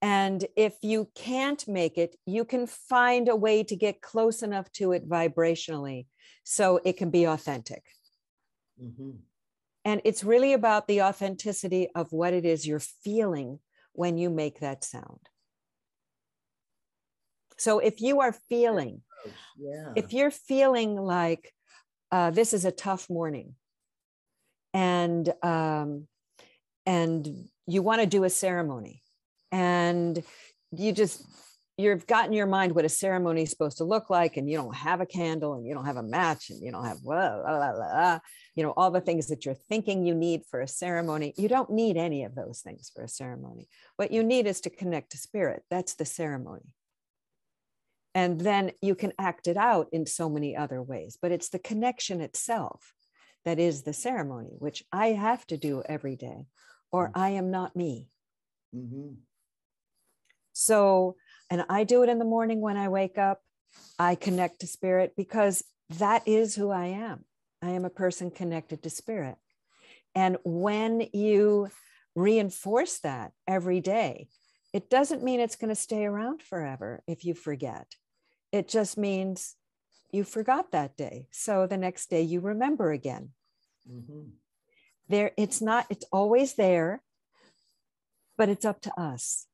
And if you can't make it, you can find a way to get close enough to it vibrationally so it can be authentic. Mm-hmm. And it's really about the authenticity of what it is you're feeling when you make that sound. So if you are feeling, yeah. if you're feeling like uh, this is a tough morning, and um, and you want to do a ceremony, and you just you've got in your mind what a ceremony is supposed to look like and you don't have a candle and you don't have a match and you don't have blah, blah, blah, you know all the things that you're thinking you need for a ceremony. You don't need any of those things for a ceremony. What you need is to connect to spirit. That's the ceremony. And then you can act it out in so many other ways but it's the connection itself that is the ceremony which i have to do every day or mm-hmm. i am not me. Mm-hmm. so and I do it in the morning when I wake up. I connect to spirit because that is who I am. I am a person connected to spirit. And when you reinforce that every day, it doesn't mean it's going to stay around forever if you forget. It just means you forgot that day. So the next day you remember again. Mm-hmm. There, it's not, it's always there, but it's up to us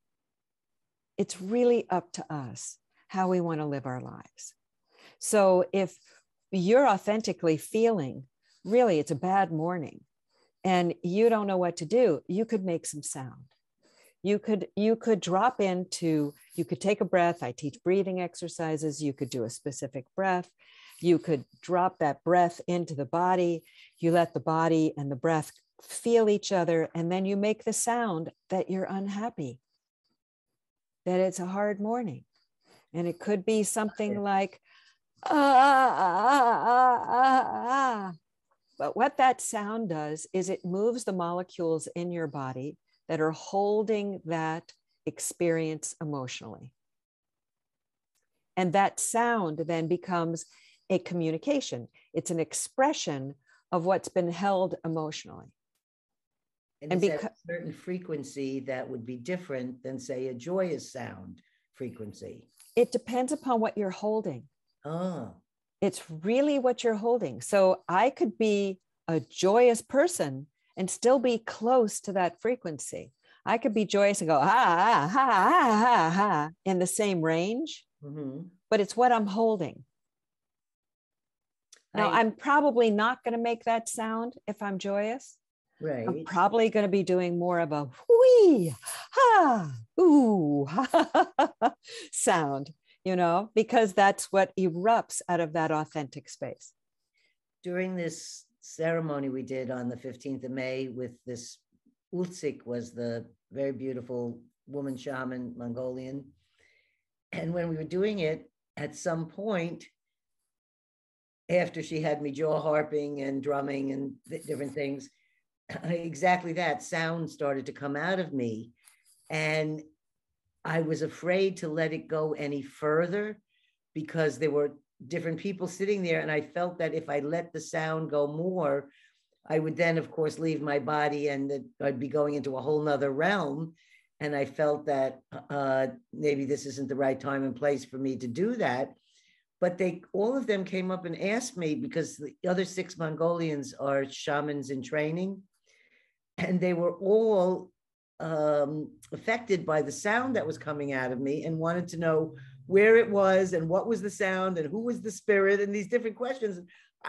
it's really up to us how we want to live our lives. So if you're authentically feeling really it's a bad morning and you don't know what to do, you could make some sound. You could you could drop into you could take a breath. I teach breathing exercises. You could do a specific breath. You could drop that breath into the body. You let the body and the breath feel each other and then you make the sound that you're unhappy that it's a hard morning. And it could be something like, ah, ah, ah, ah, ah. But what that sound does is it moves the molecules in your body that are holding that experience emotionally. And that sound then becomes a communication, it's an expression of what's been held emotionally. And, and because a certain frequency that would be different than, say, a joyous sound frequency. It depends upon what you're holding. Oh. It's really what you're holding. So I could be a joyous person and still be close to that frequency. I could be joyous and go, ah, ah, ha, ha, ha, ha, in the same range, mm-hmm. but it's what I'm holding. Now, I, I'm probably not going to make that sound if I'm joyous, Right. I'm probably going to be doing more of a whee, ha, ooh, ha, sound, you know, because that's what erupts out of that authentic space. During this ceremony we did on the 15th of May with this Ultsik was the very beautiful woman shaman, Mongolian. And when we were doing it, at some point, after she had me jaw harping and drumming and th- different things, exactly that sound started to come out of me. And I was afraid to let it go any further because there were different people sitting there. And I felt that if I let the sound go more, I would then, of course, leave my body and that I'd be going into a whole nother realm. And I felt that uh, maybe this isn't the right time and place for me to do that. But they, all of them came up and asked me because the other six Mongolians are shamans in training and they were all um, affected by the sound that was coming out of me and wanted to know where it was and what was the sound and who was the spirit and these different questions.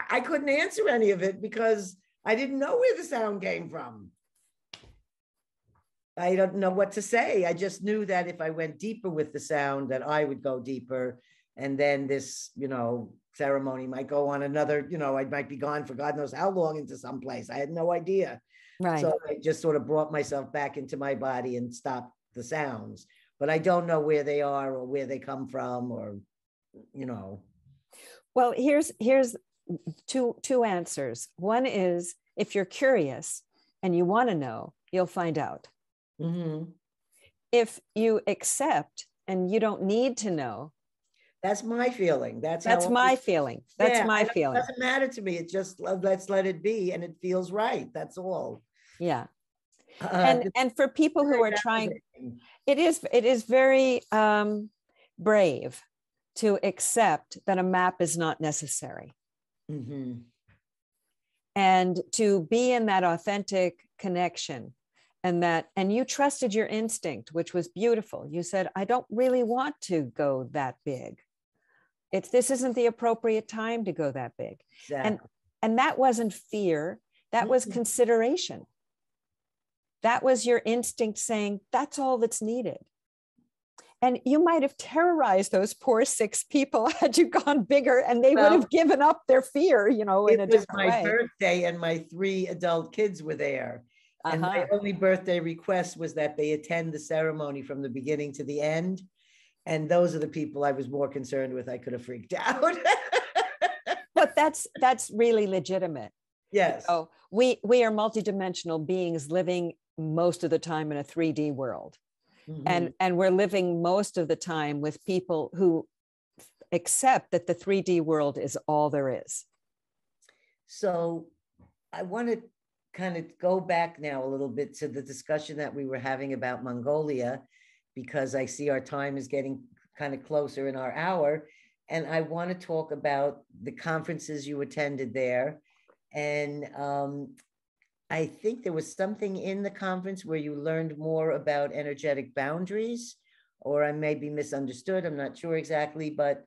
I couldn't answer any of it because I didn't know where the sound came from. I don't know what to say. I just knew that if I went deeper with the sound, that I would go deeper. And then this, you know, ceremony might go on another, you know, I might be gone for God knows how long into some place. I had no idea. Right. So I just sort of brought myself back into my body and stopped the sounds. But I don't know where they are or where they come from or, you know. Well, here's here's two two answers. One is if you're curious and you want to know, you'll find out. Mm-hmm. If you accept and you don't need to know, that's my feeling. That's that's my feeling. That's yeah, my feeling. It doesn't matter to me. It just let's let it be, and it feels right. That's all. Yeah. Uh, and and for people who are trying it is it is very um, brave to accept that a map is not necessary Mhm. and to be in that authentic connection and that and you trusted your instinct which was beautiful you said i don't really want to go that big it's this isn't the appropriate time to go that big Exactly. and that wasn't fear that was Mhm. consideration that was your instinct saying that's all that's needed and you might have terrorized those poor six people had you gone bigger and they would have given up their fear you know in it a was my birthday and my three adult kids were there. And my Uh-huh. only birthday request was that they attend the ceremony from the beginning to the end. And those are the people I was more concerned with. I could have freaked out. but that's that's really legitimate yes. oh we we are multidimensional beings living most of the time in a 3d world Mhm. and and we're living most of the time with people who accept that the 3d world is all there is So I want to kind of go back now a little bit to the discussion that we were having about Mongolia, because I see our time is getting kind of closer in our hour. And I want to talk about the conferences you attended there. And um, I think there was something in the conference where you learned more about energetic boundaries, or I may be misunderstood. I'm not sure exactly, but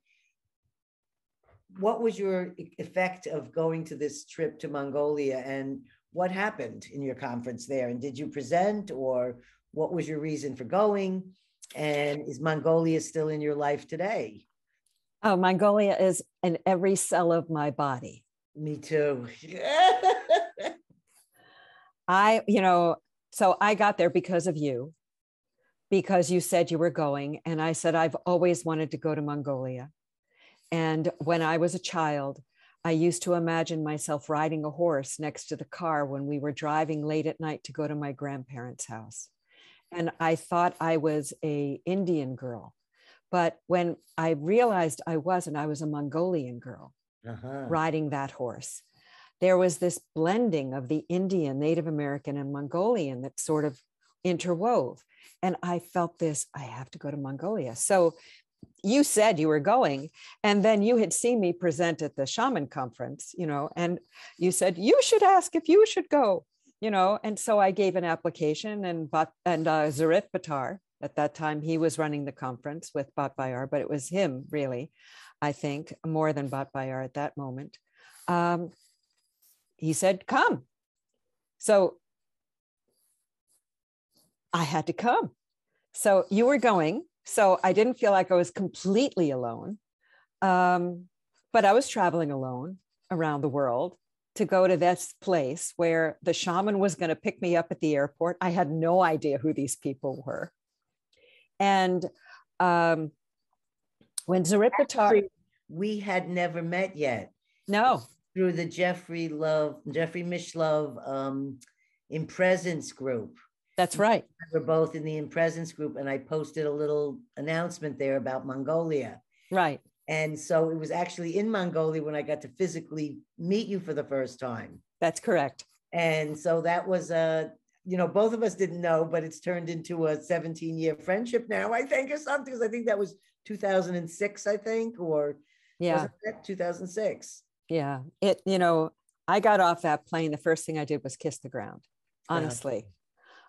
what was your effect of going to this trip to Mongolia and what happened in your conference there? And did you present or what was your reason for going? And is Mongolia still in your life today? oh mongolia is in every cell of my body Me too. i you know so i got there because of you because you said you were going and i said i've always wanted to go to mongolia and when i was a child i used to imagine myself riding a horse next to the car when we were driving late at night to go to my grandparents house and i thought i was a indian girl but when i realized i wasn't i was a mongolian girl Uh-huh. riding that horse. There was this blending of the Indian, Native American, and Mongolian that sort of interwove. And I felt this I have to go to Mongolia. So you said you were going, and then you had seen me present at the shaman conference, you know, and you said, you should ask if you should go, you know. And so I gave an application, and but and uh, Zarif Batar, at that time, he was running the conference with Bat Bayar, but it was him really, I think, more than Bat Bayar at that moment. Um, he said, Come. So I had to come. So you were going. So I didn't feel like I was completely alone. Um, but I was traveling alone around the world to go to this place where the shaman was going to pick me up at the airport. I had no idea who these people were. And um, when Zorigtbaatar, we had never met yet no, through the Jeffrey Love, Jeffrey Mishlove um, in presence group. that's right. We're both in the in presence group, and I posted a little announcement there about Mongolia. Right. And so it was actually in Mongolia when I got to physically meet you for the first time. That's correct. And so that was a, you know, both of us didn't know, but it's turned into a 17 year friendship now, I think, or something. Because I think that was 2006, I think, or Yeah. wasn't 2006? Yeah. It, you know, I got off that plane. The first thing I did was kiss the ground. Yeah. Honestly,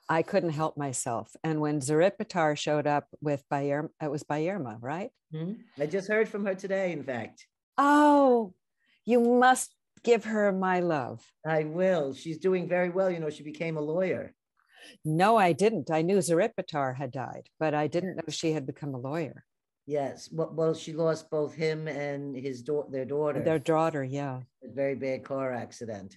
I couldn't help myself. And when Zorigtbaatar showed up with Bayerma, it was Bayerma, right? Hmm? I just heard from her today, in fact. Oh, you must give her my love. I will. She's doing very well. You know, she became a lawyer. No, I didn't. I knew Zorigtbaatar had died, but I didn't know she had become a lawyer. Yes. Well, well she lost both him and his daughter, their daughter. Their daughter, yeah. a very bad car accident.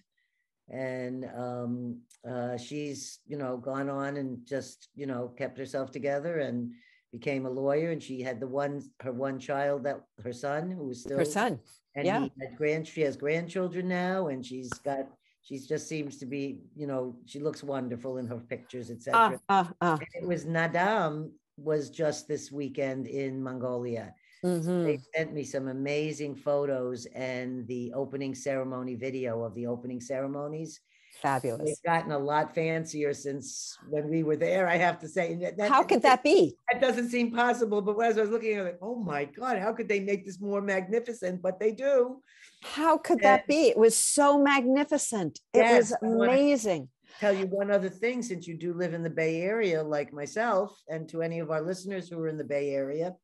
And um, uh, she's, you know, gone on and just, you know, kept herself together and became a lawyer. And she had the one, her one child that her son, who was still Her son. and yeah. he had grand, she has grandchildren now, and she's got, she just seems to be, you know, she looks wonderful in her pictures, etc. ah, ah. It was Naadam was just this weekend in Mongolia. Mhm. They sent me some amazing photos and the opening ceremony video of the opening ceremonies. Fabulous. They've gotten a lot fancier since when we were there, I have to say. and that- How could that be? That doesn't seem possible, but as I was looking, I was like, oh my God, how could they make this more magnificent? But they do. How could Yeah. that be? It was so magnificent. It was Yes, I wanna- amazing. Tell you one other thing, since you do live in the Bay Area, like myself, and to any of our listeners who are in the Bay Area,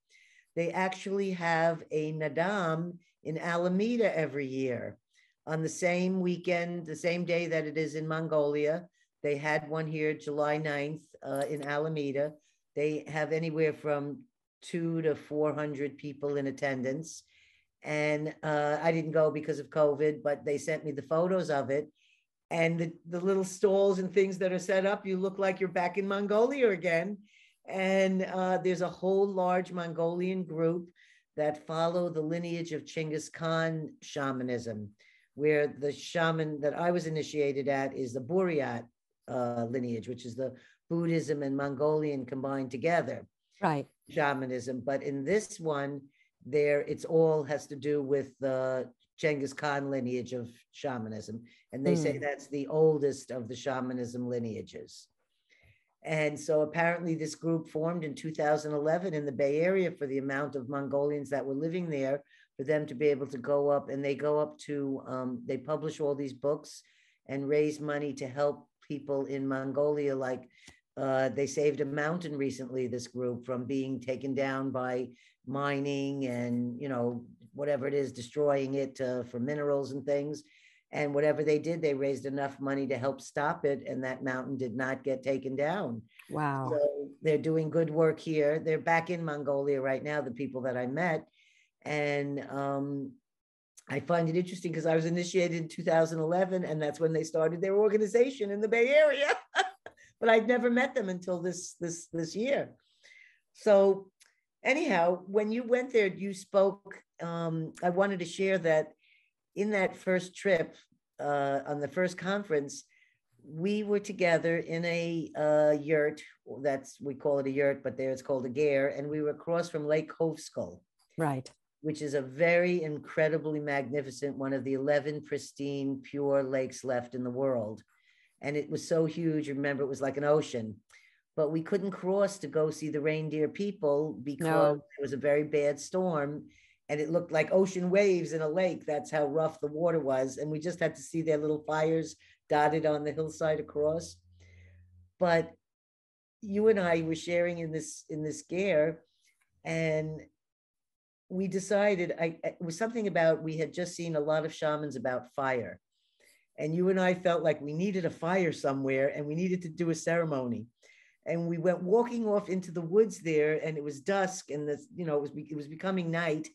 they actually have a Naadam in Alameda every year on the same weekend, the same day that it is in Mongolia. They had one here July 9th uh, in Alameda. They have anywhere from two to 400 people in attendance. And uh, I didn't go because of COVID, but they sent me the photos of it. And the, the little stalls and things that are set up, you look like you're back in Mongolia again. And uh, there's a whole large Mongolian group that follow the lineage of Chinggis Khan shamanism, where the shaman that I was initiated at is the Buryat uh, lineage, which is the Buddhism and Mongolian combined together Right. shamanism. But in this one, there it's all has to do with the Genghis Khan lineage of shamanism. And they say Hmm. that's the oldest of the shamanism lineages. And so apparently this group formed in 2011 in the Bay Area for the amount of Mongolians that were living there, for them to be able to go up and they go up to, um, they publish all these books and raise money to help people in Mongolia. Like uh, they saved a mountain recently, this group, from being taken down by mining and, you know, whatever it is, destroying it uh, for minerals and things. And whatever they did, they raised enough money to help stop it. And that mountain did not get taken down. Wow. So they're doing good work here. They're back in Mongolia right now, the people that I met. And um, I find it interesting because I was initiated in 2011, and that's when they started their organization in the Bay Area. but I'd never met them until this this this year. So anyhow, when you went there, you spoke. Um, I wanted to share that in that first trip uh, on the first conference, we were together in a uh, yurt. That's we call it a yurt, but there it's called a ger, and we were across from Lake Hovsgol, Right. which is a very incredibly magnificent one of the eleven pristine, pure lakes left in the world. And it was so huge. Remember, it was like an ocean, but we couldn't cross to go see the reindeer people because No. it was a very bad storm and it looked like ocean waves in a lake. That's how rough the water was. And we just had to see their little fires dotted on the hillside across. But you and I were sharing in this in this ger, and we decided I it was something about we had just seen a lot of shamans about fire. And you and I felt like we needed a fire somewhere and we needed to do a ceremony. And we went walking off into the woods there, and it was dusk, and the you know it was it was becoming night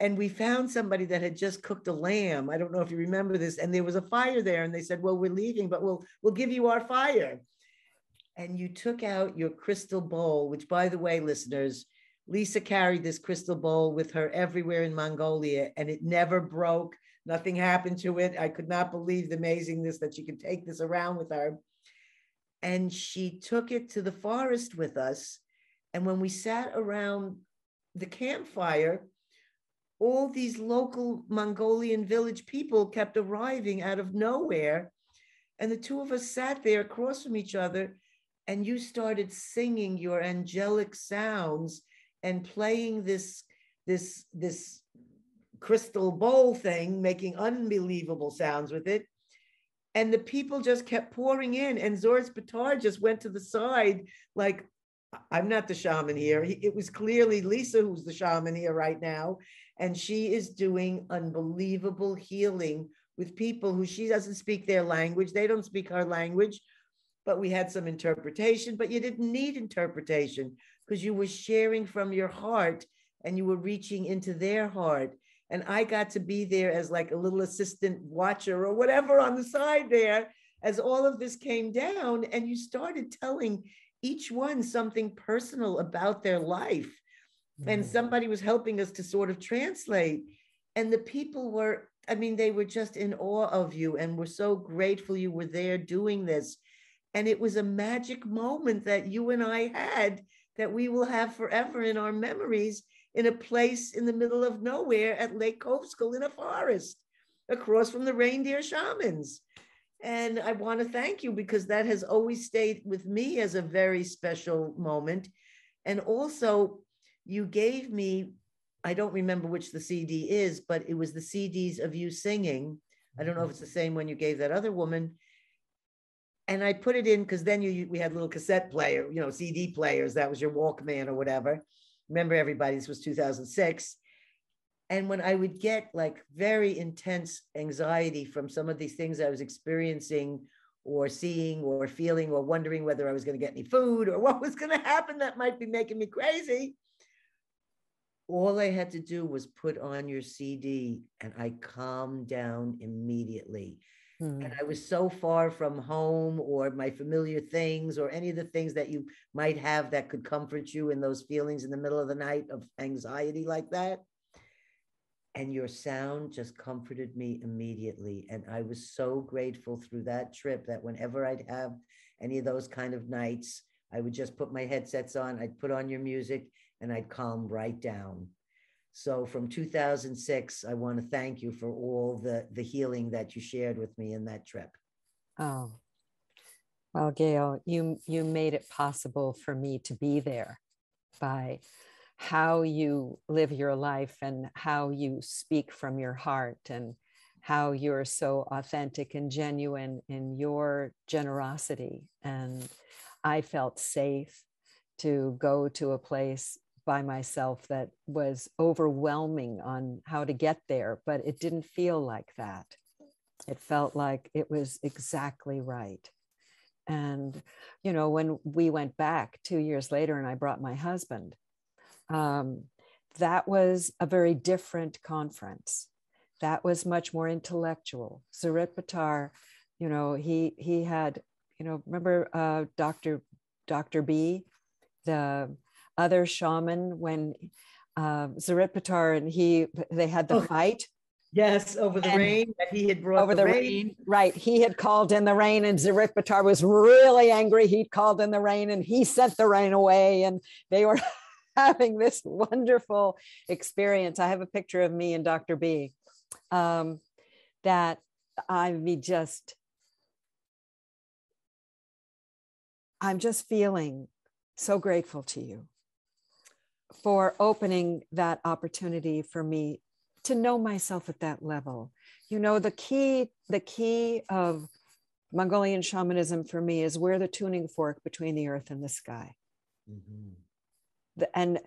and we found somebody that had just cooked a lamb. I don't know if you remember this, and there was a fire there, and they said, "Well, we're leaving, but we'll we'll give you our fire." And you took out your crystal bowl, which, by the way, listeners, Lisa carried this crystal bowl with her everywhere in Mongolia, and it never broke. Nothing happened to it. I could not believe the amazingness that she could take this around with her. And she took it to the forest with us. And when we sat around the campfire, all these local Mongolian village people kept arriving out of nowhere. And the two of us sat there across from each other, and you started singing your angelic sounds and playing this, this, this crystal bowl thing, making unbelievable sounds with it. And the people just kept pouring in, and Zor's Batar just went to the side, like, I'm not the shaman here. It was clearly Lisa who's the shaman here right now and she is doing unbelievable healing with people who she doesn't speak their language they don't speak her language but we had some interpretation but you didn't need interpretation because you were sharing from your heart and you were reaching into their heart and i got to be there as like a little assistant watcher or whatever on the side there as all of this came down and you started telling each one something personal about their life. And Mm. somebody was helping us to sort of translate and the people were i mean they were just in awe of you and were so grateful you were there doing this. And it was a magic moment that you and i had that we will have forever in our memories in a place in the middle of nowhere at Lake Hovsgol in a forest across from the reindeer shamans. And I want to thank you because that has always stayed with me as a very special moment. And also, you gave me, I don't remember which the CD is, but it was the CDs of you singing. I don't know if it's the mm-hmm. same one you gave that other woman. And I put it in because then you we had little cassette player, you know, CD players. That was your Walkman or whatever. Remember, everybody, this was 2006. And when I would get like very intense anxiety from some of these things I was experiencing or seeing or feeling or wondering whether I was going to get any food or what was going to happen that might be making me crazy, all I had to do was put on your CD and I calmed down immediately. Hmm. And I was so far from home or my familiar things or any of the things that you might have that could comfort you in those feelings in the middle of the night of anxiety like that and your sound just comforted me immediately and i was so grateful through that trip that whenever i'd have any of those kind of nights i would just put my headsets on i'd put on your music and i'd calm right down so from 2006 i want to thank you for all the the healing that you shared with me in that trip oh well gail you you made it possible for me to be there by how you live your life and how you speak from your heart and how you're so authentic and genuine in your generosity. And I felt safe to go to a place by myself that was overwhelming on how to get there, but it didn't feel like that. It felt like it was exactly right. And, you know, when we went back two years later and I brought my husband, um, that was a very different conference. That was much more intellectual. Zorigtbaatar, you know, he he had, you know, remember uh, Dr. Dr. B, the other shaman when uh, Zarit and he they had the oh, fight. Yes, over the and rain that he had brought over the, the rain. rain. Right. He had called in the rain, and Zorigtbaatar was really angry. He'd called in the rain and he sent the rain away, and they were having this wonderful experience. I have a picture of me and Dr. B um, that I be just, I'm just feeling so grateful to you for opening that opportunity for me to know myself at that level. You know, the key, the key of Mongolian shamanism for me is we're the tuning fork between the earth and the sky. Mm-hmm and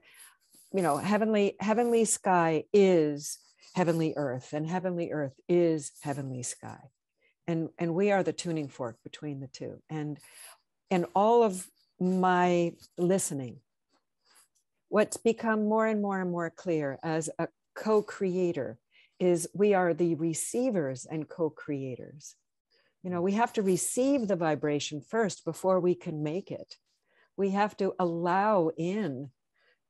you know heavenly heavenly sky is heavenly earth and heavenly earth is heavenly sky and and we are the tuning fork between the two and and all of my listening what's become more and more and more clear as a co-creator is we are the receivers and co-creators you know we have to receive the vibration first before we can make it we have to allow in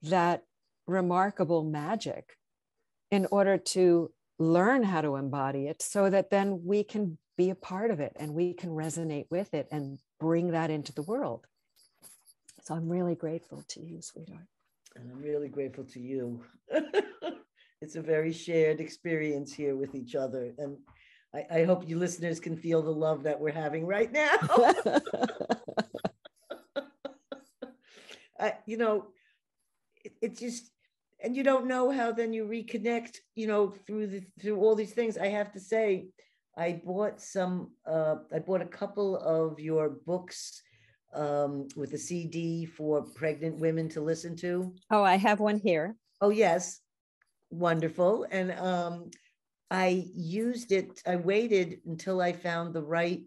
that remarkable magic in order to learn how to embody it so that then we can be a part of it and we can resonate with it and bring that into the world. So I'm really grateful to you, sweetheart. And I'm really grateful to you. it's a very shared experience here with each other. And I, I hope you listeners can feel the love that we're having right now. I, you know, it, it just and you don't know how then you reconnect you know through the through all these things i have to say i bought some uh i bought a couple of your books um with a cd for pregnant women to listen to. Oh i have one here. Oh yes. Wonderful. And um i used it i waited until i found the right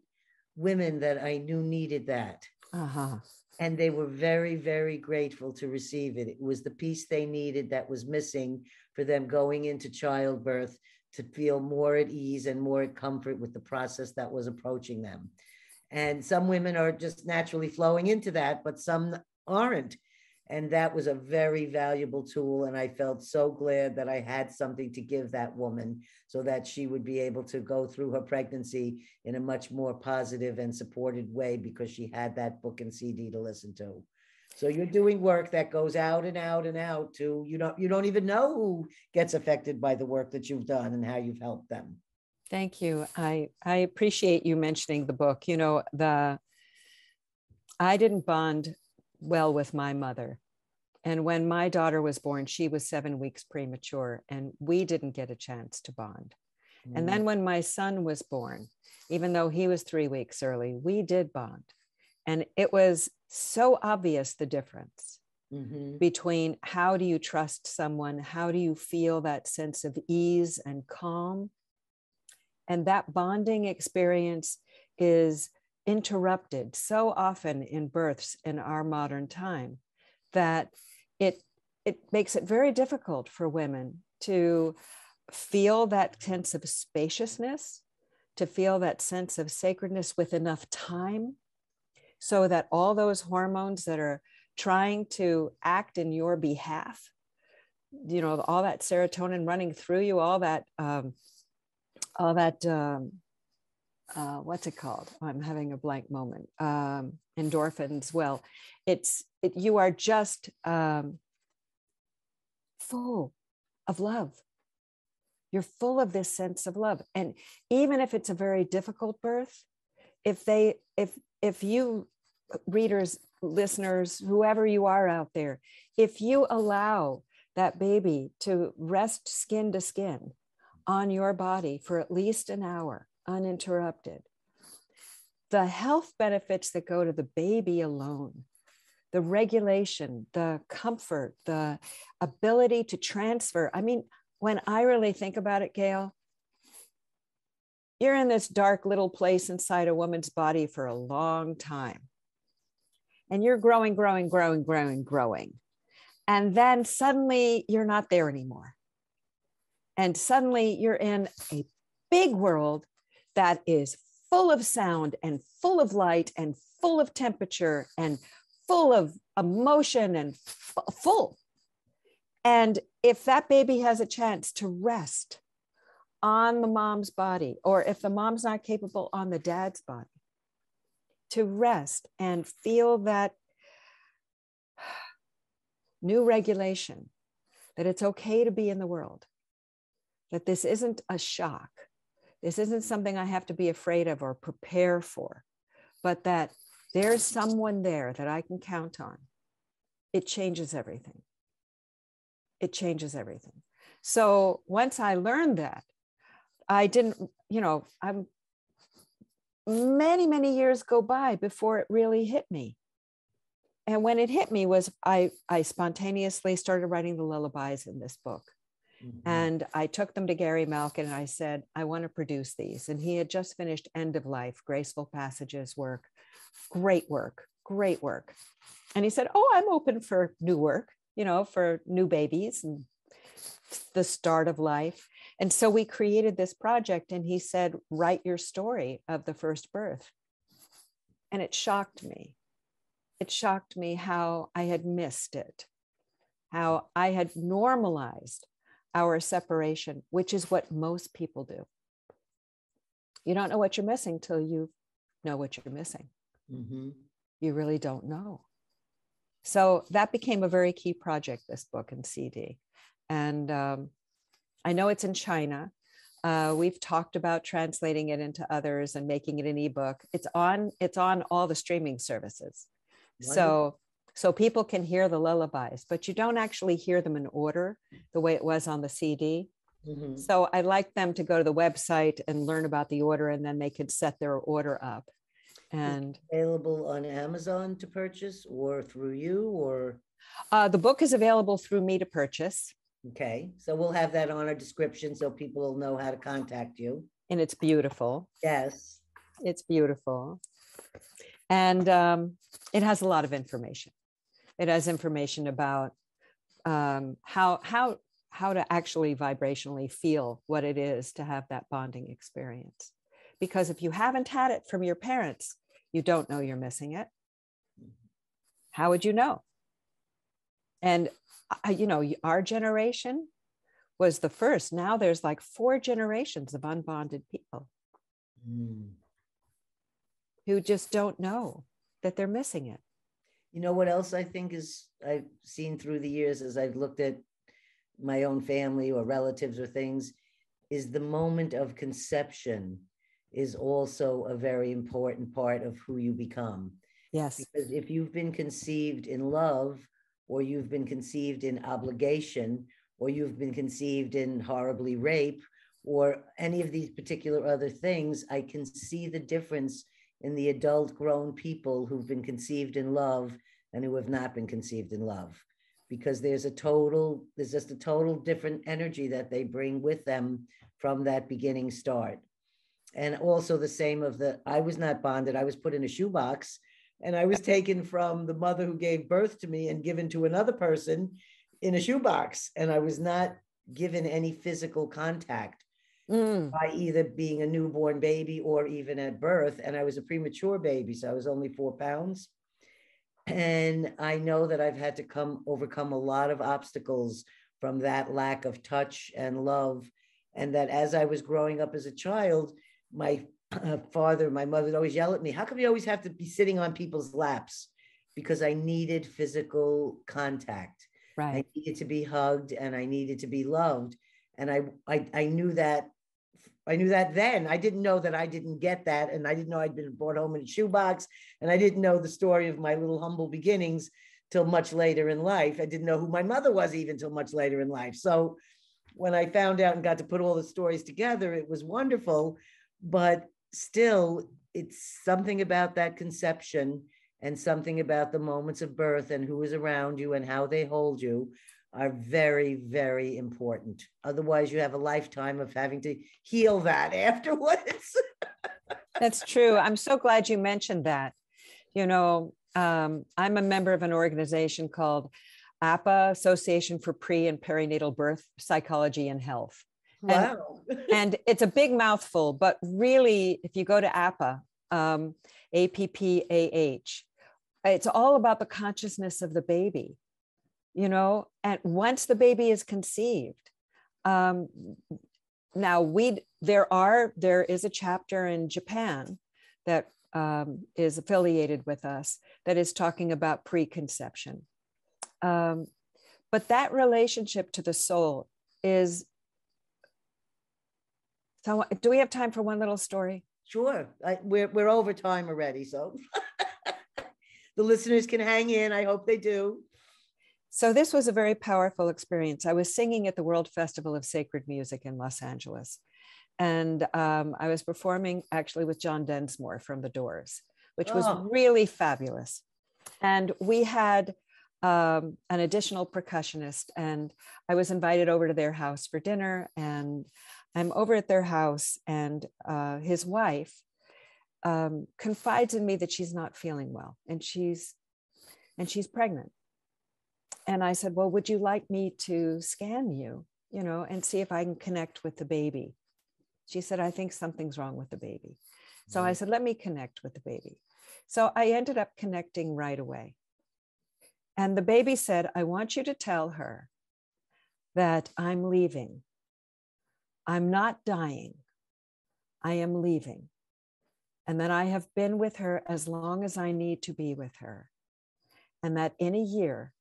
women that i knew needed that. Uh-huh. And they were very very grateful to receive it. It was the piece they needed that was missing for them going into childbirth to feel more at ease and more at comfort with the process that was approaching them and some women are just naturally flowing into that but some aren't and that was a very valuable tool. And I felt so glad that I had something to give that woman so that she would be able to go through her pregnancy in a much more positive and supported way because she had that book and CD to listen to. So you're doing work that goes out and out and out to you don't you don't even know who gets affected by the work that you've done and how you've helped them. Thank you. I I appreciate you mentioning the book. You know, the I didn't bond well with my mother. And when my daughter was born, she was seven weeks premature, and we didn't get a chance to bond. Mm. And then when my son was born, even though he was three weeks early, we did bond. And it was so obvious the difference mm-hmm. between how do you trust someone, how do you feel that sense of ease and calm. And that bonding experience is interrupted so often in births in our modern time that it it makes it very difficult for women to feel that sense of spaciousness to feel that sense of sacredness with enough time so that all those hormones that are trying to act in your behalf you know all that serotonin running through you all that um, all that um, uh, what's it called? I'm having a blank moment. Um, endorphins. Well it's it, you are just um, full of love. You're full of this sense of love. And even if it's a very difficult birth if they if if you readers listeners whoever you are out there if you allow that baby to rest skin to skin on your body for at least an hour uninterrupted the health benefits that go to the baby alone the regulation the comfort the ability to transfer i mean when I really think about it, Gail, you're in this dark little place inside a woman's body for a long time. And you're growing, growing, growing, growing, growing. And then suddenly you're not there anymore. And suddenly you're in a big world that is full of sound and full of light and full of temperature and full of emotion and full. And if that baby has a chance to rest on the mom's body, or if the mom's not capable on the dad's body, to rest and feel that new regulation, that it's okay to be in the world, that this isn't a shock, this isn't something I have to be afraid of or prepare for, but that there's someone there that I can count on. It changes everything it changes everything. So once I learned that, I didn't, you know, I'm many, many years go by before it really hit me. And when it hit me was I I spontaneously started writing the lullabies in this book. Mm-hmm. And I took them to Gary Malkin and I said, I want to produce these. And he had just finished End of Life, Graceful Passages work. Great work, great work. And he said, Oh, I'm open for new work you know, for new babies and the start of life. And so we created this project, and he said, Write your story of the first birth. And it shocked me. It shocked me how I had missed it, how I had normalized our separation, which is what most people do. You don't know what you're missing till you know what you're missing. Mm-hmm. You really don't know. So that became a very key project, this book and CD. And um, I know it's in China. Uh, we've talked about translating it into others and making it an ebook. It's on it's on all the streaming services. So so people can hear the lullabies, but you don't actually hear them in order the way it was on the CD. Mm-hmm. So I like them to go to the website and learn about the order, and then they could set their order up and available on Amazon to purchase or through you or? Uh, the book is available through me to purchase. Okay, so we'll have that on our description so people will know how to contact you. And it's beautiful. Yes. It's beautiful. And um, it has a lot of information. It has information about um, how, how, how to actually vibrationally feel what it is to have that bonding experience. Because if you haven't had it from your parents, you don't know you're missing it. How would you know? And, uh, you know, our generation was the first. Now there's like four generations of unbonded people mm. who just don't know that they're missing it. You know what else I think is I've seen through the years as I've looked at my own family or relatives or things is the moment of conception is also a very important part of who you become. Yes. Because if you've been conceived in love, or you've been conceived in obligation, or you've been conceived in horribly rape, or any of these particular other things, I can see the difference in the adult grown people who've been conceived in love and who have not been conceived in love. Because there's a total there's just a total different energy that they bring with them from that beginning start. And also the same of the i was not bonded i was put in a shoebox and i was taken from the mother who gave birth to me and given to another person in a shoebox. And i was not given any physical contact mm. by either being a newborn baby or even at birth and i was a premature baby so i was only four pounds and I know that I've had to come overcome a lot of obstacles from that lack of touch and love. And that as I was growing up as a child, my uh, father, my mother would always yell at me, How come you always have to be sitting on people's laps? Because I needed physical contact. Right. I needed to be hugged and I needed to be loved. And I, I, I knew that I knew that then. I didn't know that I didn't get that. And I didn't know I'd been brought home in a shoebox. And I didn't know the story of my little humble beginnings till much later in life. I didn't know who my mother was even till much later in life. So when I found out and got to put all the stories together, it was wonderful. But still, it's something about that conception and something about the moments of birth and who is around you and how they hold you are very, very important. Otherwise, you have a lifetime of having to heal that afterwards. That's true. I'm so glad you mentioned that. You know, um, I'm a member of an organization called APA, Association for Pre and Perinatal Birth Psychology and Health. Wow. And, and it's a big mouthful, but really, if you go to APA, um, APPAH, it's all about the consciousness of the baby you know and once the baby is conceived. Um, now we there are there is a chapter in japan that um, is affiliated with us that is talking about preconception. Um, but that relationship to the soul is so do we have time for one little story? Sure. I, we're, we're over time already so. The listeners can hang in. I hope they do so this was a very powerful experience. I was singing at the World Festival of Sacred Music in Los Angeles. And um, I was performing actually with John Densmore from The Doors, which was oh. really fabulous. And we had um, an additional percussionist, and I was invited over to their house for dinner. And I'm over at their house, and uh, his wife um, confides in me that she's not feeling well, and she's and she's pregnant and I said, Well, would you like me to scan you, you know, and see if I can connect with the baby? She said, I think something's wrong with the baby. So I mm-hmm. said, Let me connect with the baby. So I ended up connecting right away. And the baby said, I want you to tell her that I'm leaving. I'm not dying. I am leaving. And that I have been with her as long as I need to be with her. And that in a year,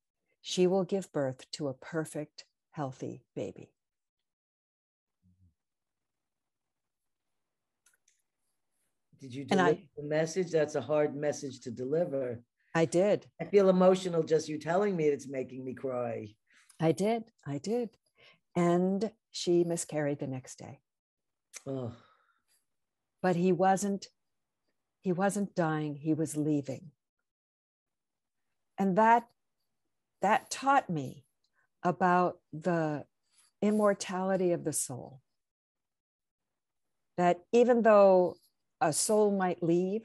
she will give birth to a perfect, healthy baby. Mm-hmm. Did you deliver I, the message? That's a hard message to deliver. I did. I feel emotional just you telling me it's making me cry. I did. I did. And she miscarried the next day. Oh. But he wasn't he wasn't dying, he was leaving. And that that taught me about the immortality of the soul. That even though a soul might leave,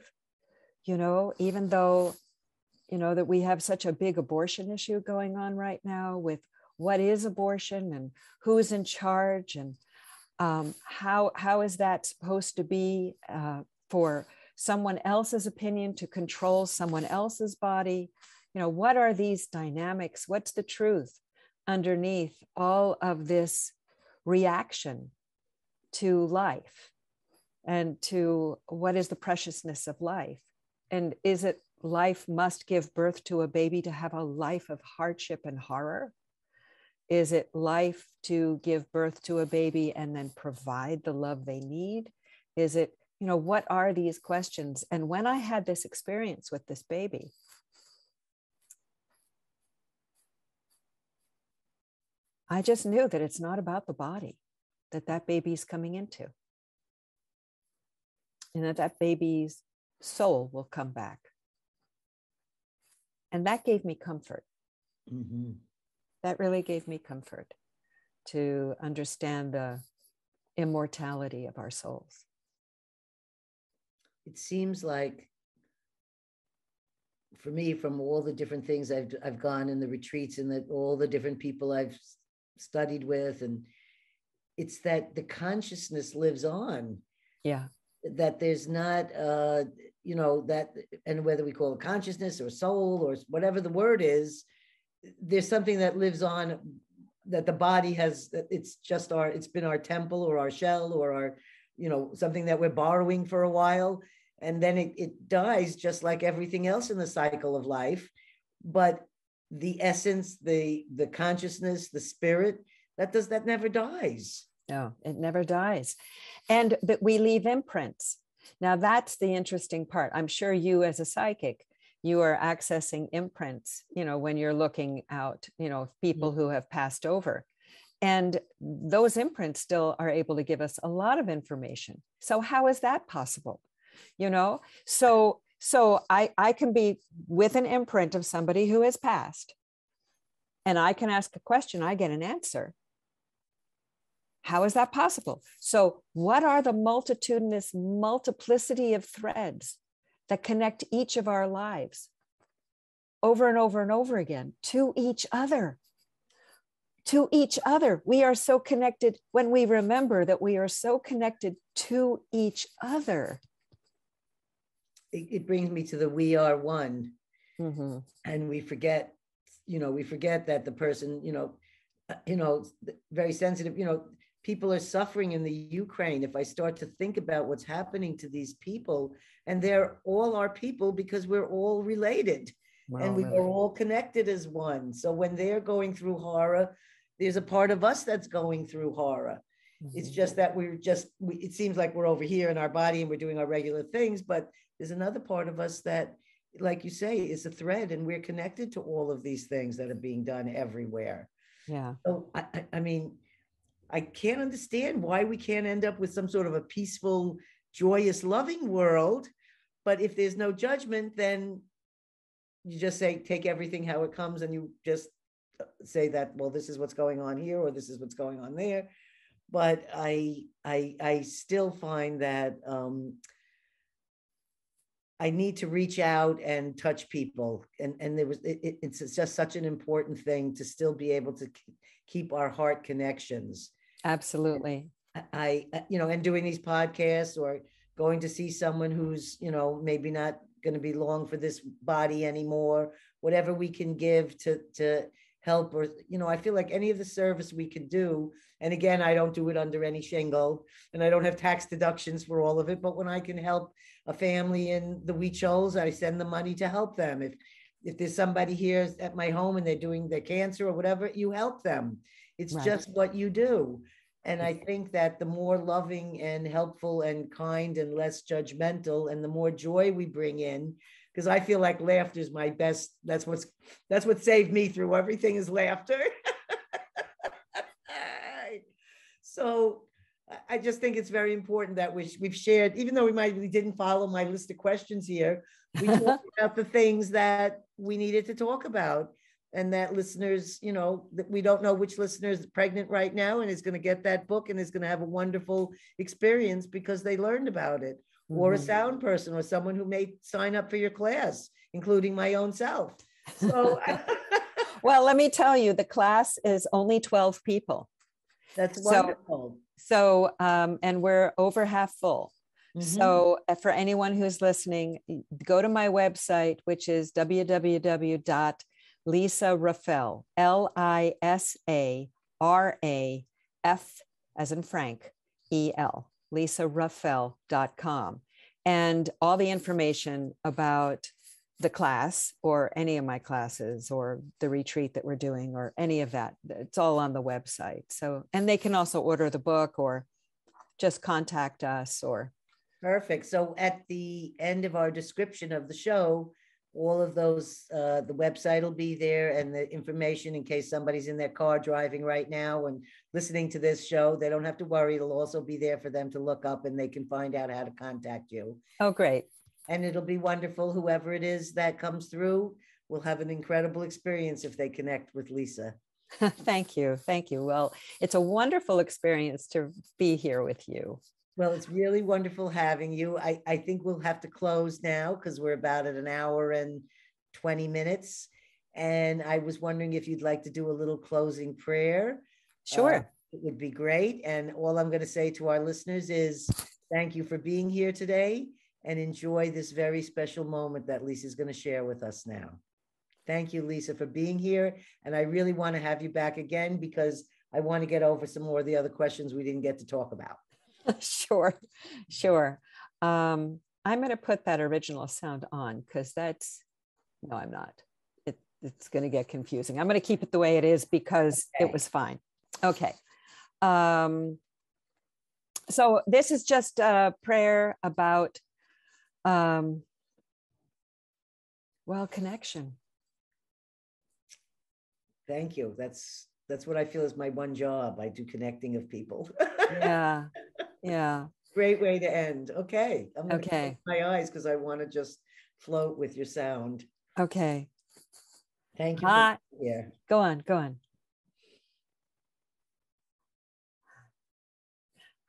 you know, even though, you know, that we have such a big abortion issue going on right now with what is abortion and who's in charge and um, how, how is that supposed to be uh, for someone else's opinion to control someone else's body you know what are these dynamics what's the truth underneath all of this reaction to life and to what is the preciousness of life and is it life must give birth to a baby to have a life of hardship and horror? Is it life to give birth to a baby and then provide the love they need? Is it, you know, what are these questions? And when I had this experience with this baby, I just knew that it's not about the body that that baby is coming into. And that that baby's soul will come back. And that gave me comfort. Mm-hmm. That really gave me comfort to understand the immortality of our souls. It seems like for me, from all the different things I've I've gone in the retreats and that all the different people I've studied with, and it's that the consciousness lives on. Yeah. That there's not uh, you know, that and whether we call it consciousness or soul or whatever the word is, there's something that lives on that the body has it's just our it's been our temple or our shell or our you know something that we're borrowing for a while and then it, it dies just like everything else in the cycle of life but the essence the the consciousness the spirit that does that never dies. No it never dies. And that we leave imprints. Now that's the interesting part. I'm sure you as a psychic you are accessing imprints you know when you're looking out you know people mm-hmm. who have passed over. And those imprints still are able to give us a lot of information. So how is that possible? You know? So so i i can be with an imprint of somebody who has passed and i can ask a question i get an answer how is that possible so what are the multitudinous multiplicity of threads that connect each of our lives over and over and over again to each other. To each other. We are so connected when we remember that we are so connected to each other. It, it brings me to the we are one. Mm-hmm. And we forget, you know, we forget that the person, you know, uh, you know, very sensitive, you know, people are suffering in the Ukraine, if I start to think about what's happening to these people, and they're all our people because we're all related and we are all connected as one. So when they're going through horror, there's a part of us that's going through horror. Mm-hmm. It's just that we're just, we, it seems like we're over here in our body and we're doing our regular things, but there's another part of us that, like you say, is a thread and we're connected to all of these things that are being done everywhere. Yeah. So, I, I mean, I can't understand why we can't end up with some sort of a peaceful, joyous, loving world. But if there's no judgment, then you just say, take everything how it comes, and you just uh, say that, well, this is what's going on here, or this is what's going on there. But I, I, I still find that um, I need to reach out and touch people, and and there was it, it's just such an important thing to still be able to keep our heart connections Absolutely. I, uh, you know, and doing these podcasts or going to see someone who's, you know, maybe not going to be long for this body anymore, whatever we can give to, to help or, you know, I feel like any of the service we can do. And again, I don't do it under any shingle and I don't have tax deductions for all of it, but when I can help a family in the Huichols, I send the money to help them. If, if there's somebody here at my home and they're doing their cancer or whatever, you help them. It's right. just what you do. And I think that the more loving and helpful and kind and less judgmental and the more joy we bring in, because I feel like laughter is my best. That's what's that's what saved me through everything is laughter. so I just think it's very important that we, we've shared, even though we might we didn't follow my list of questions here, we talked about the things that we needed to talk about and that listeners, you know, that we don't know which listener is pregnant right now and is going to get that book and is going to have a wonderful experience because they learned about it, mm-hmm. or a mm-hmm. sound person or someone who may sign up for your class, including my own self. So, well, let me tell you, the class is only 12 people. That's wonderful. So, so um, and we're over half full. Mm-hmm. So, uh, for anyone who's listening, go to my website, which is www Lisa Rafel, L I S A R A F as in Frank, E L, lisarafel.com. And all the information about the class or any of my classes or the retreat that we're doing or any of that. It's all on the website. So, and they can also order the book or just contact us or. Perfect. So at the end of our description of the show, all of those, uh, the website will be there and the information in case somebody's in their car driving right now and listening to this show, they don't have to worry. It'll also be there for them to look up and they can find out how to contact you. Oh, great. And it'll be wonderful. Whoever it is that comes through will have an incredible experience if they connect with Lisa. Thank you. Thank you. Well, it's a wonderful experience to be here with you. Well, it's really wonderful having you. I, I think we'll have to close now because we're about at an hour and 20 minutes. And I was wondering if you'd like to do a little closing prayer. Sure. Uh, it would be great. And all I'm going to say to our listeners is thank you for being here today and enjoy this very special moment that Lisa's going to share with us now. Thank you, Lisa, for being here. And I really want to have you back again because I want to get over some more of the other questions we didn't get to talk about. sure, sure. Um, I'm going to put that original sound on because that's, no, I'm not. It, it's going to get confusing. I'm going to keep it the way it is because okay. it was fine. Okay. Um, so this is just a prayer about, um, well, connection. Thank you. That's that's what I feel is my one job. I do connecting of people. yeah. Yeah. Great way to end. Okay. I'm gonna okay. my eyes because I want to just float with your sound. Okay. Thank you. Yeah. Go on. Go on.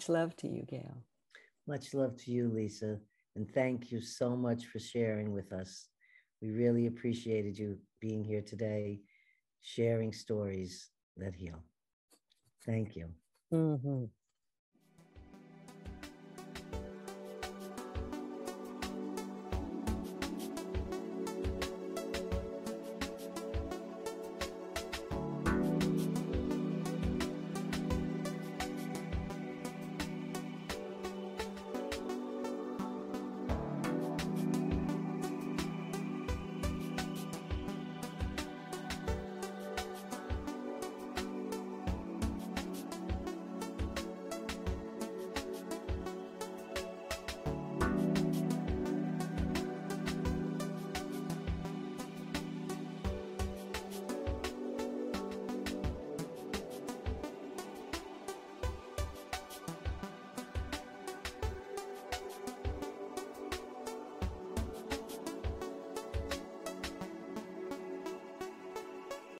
Much love to you, Gail. Much love to you, Lisa. And thank you so much for sharing with us. We really appreciated you being here today, sharing stories that heal. Thank you. Mm-hmm.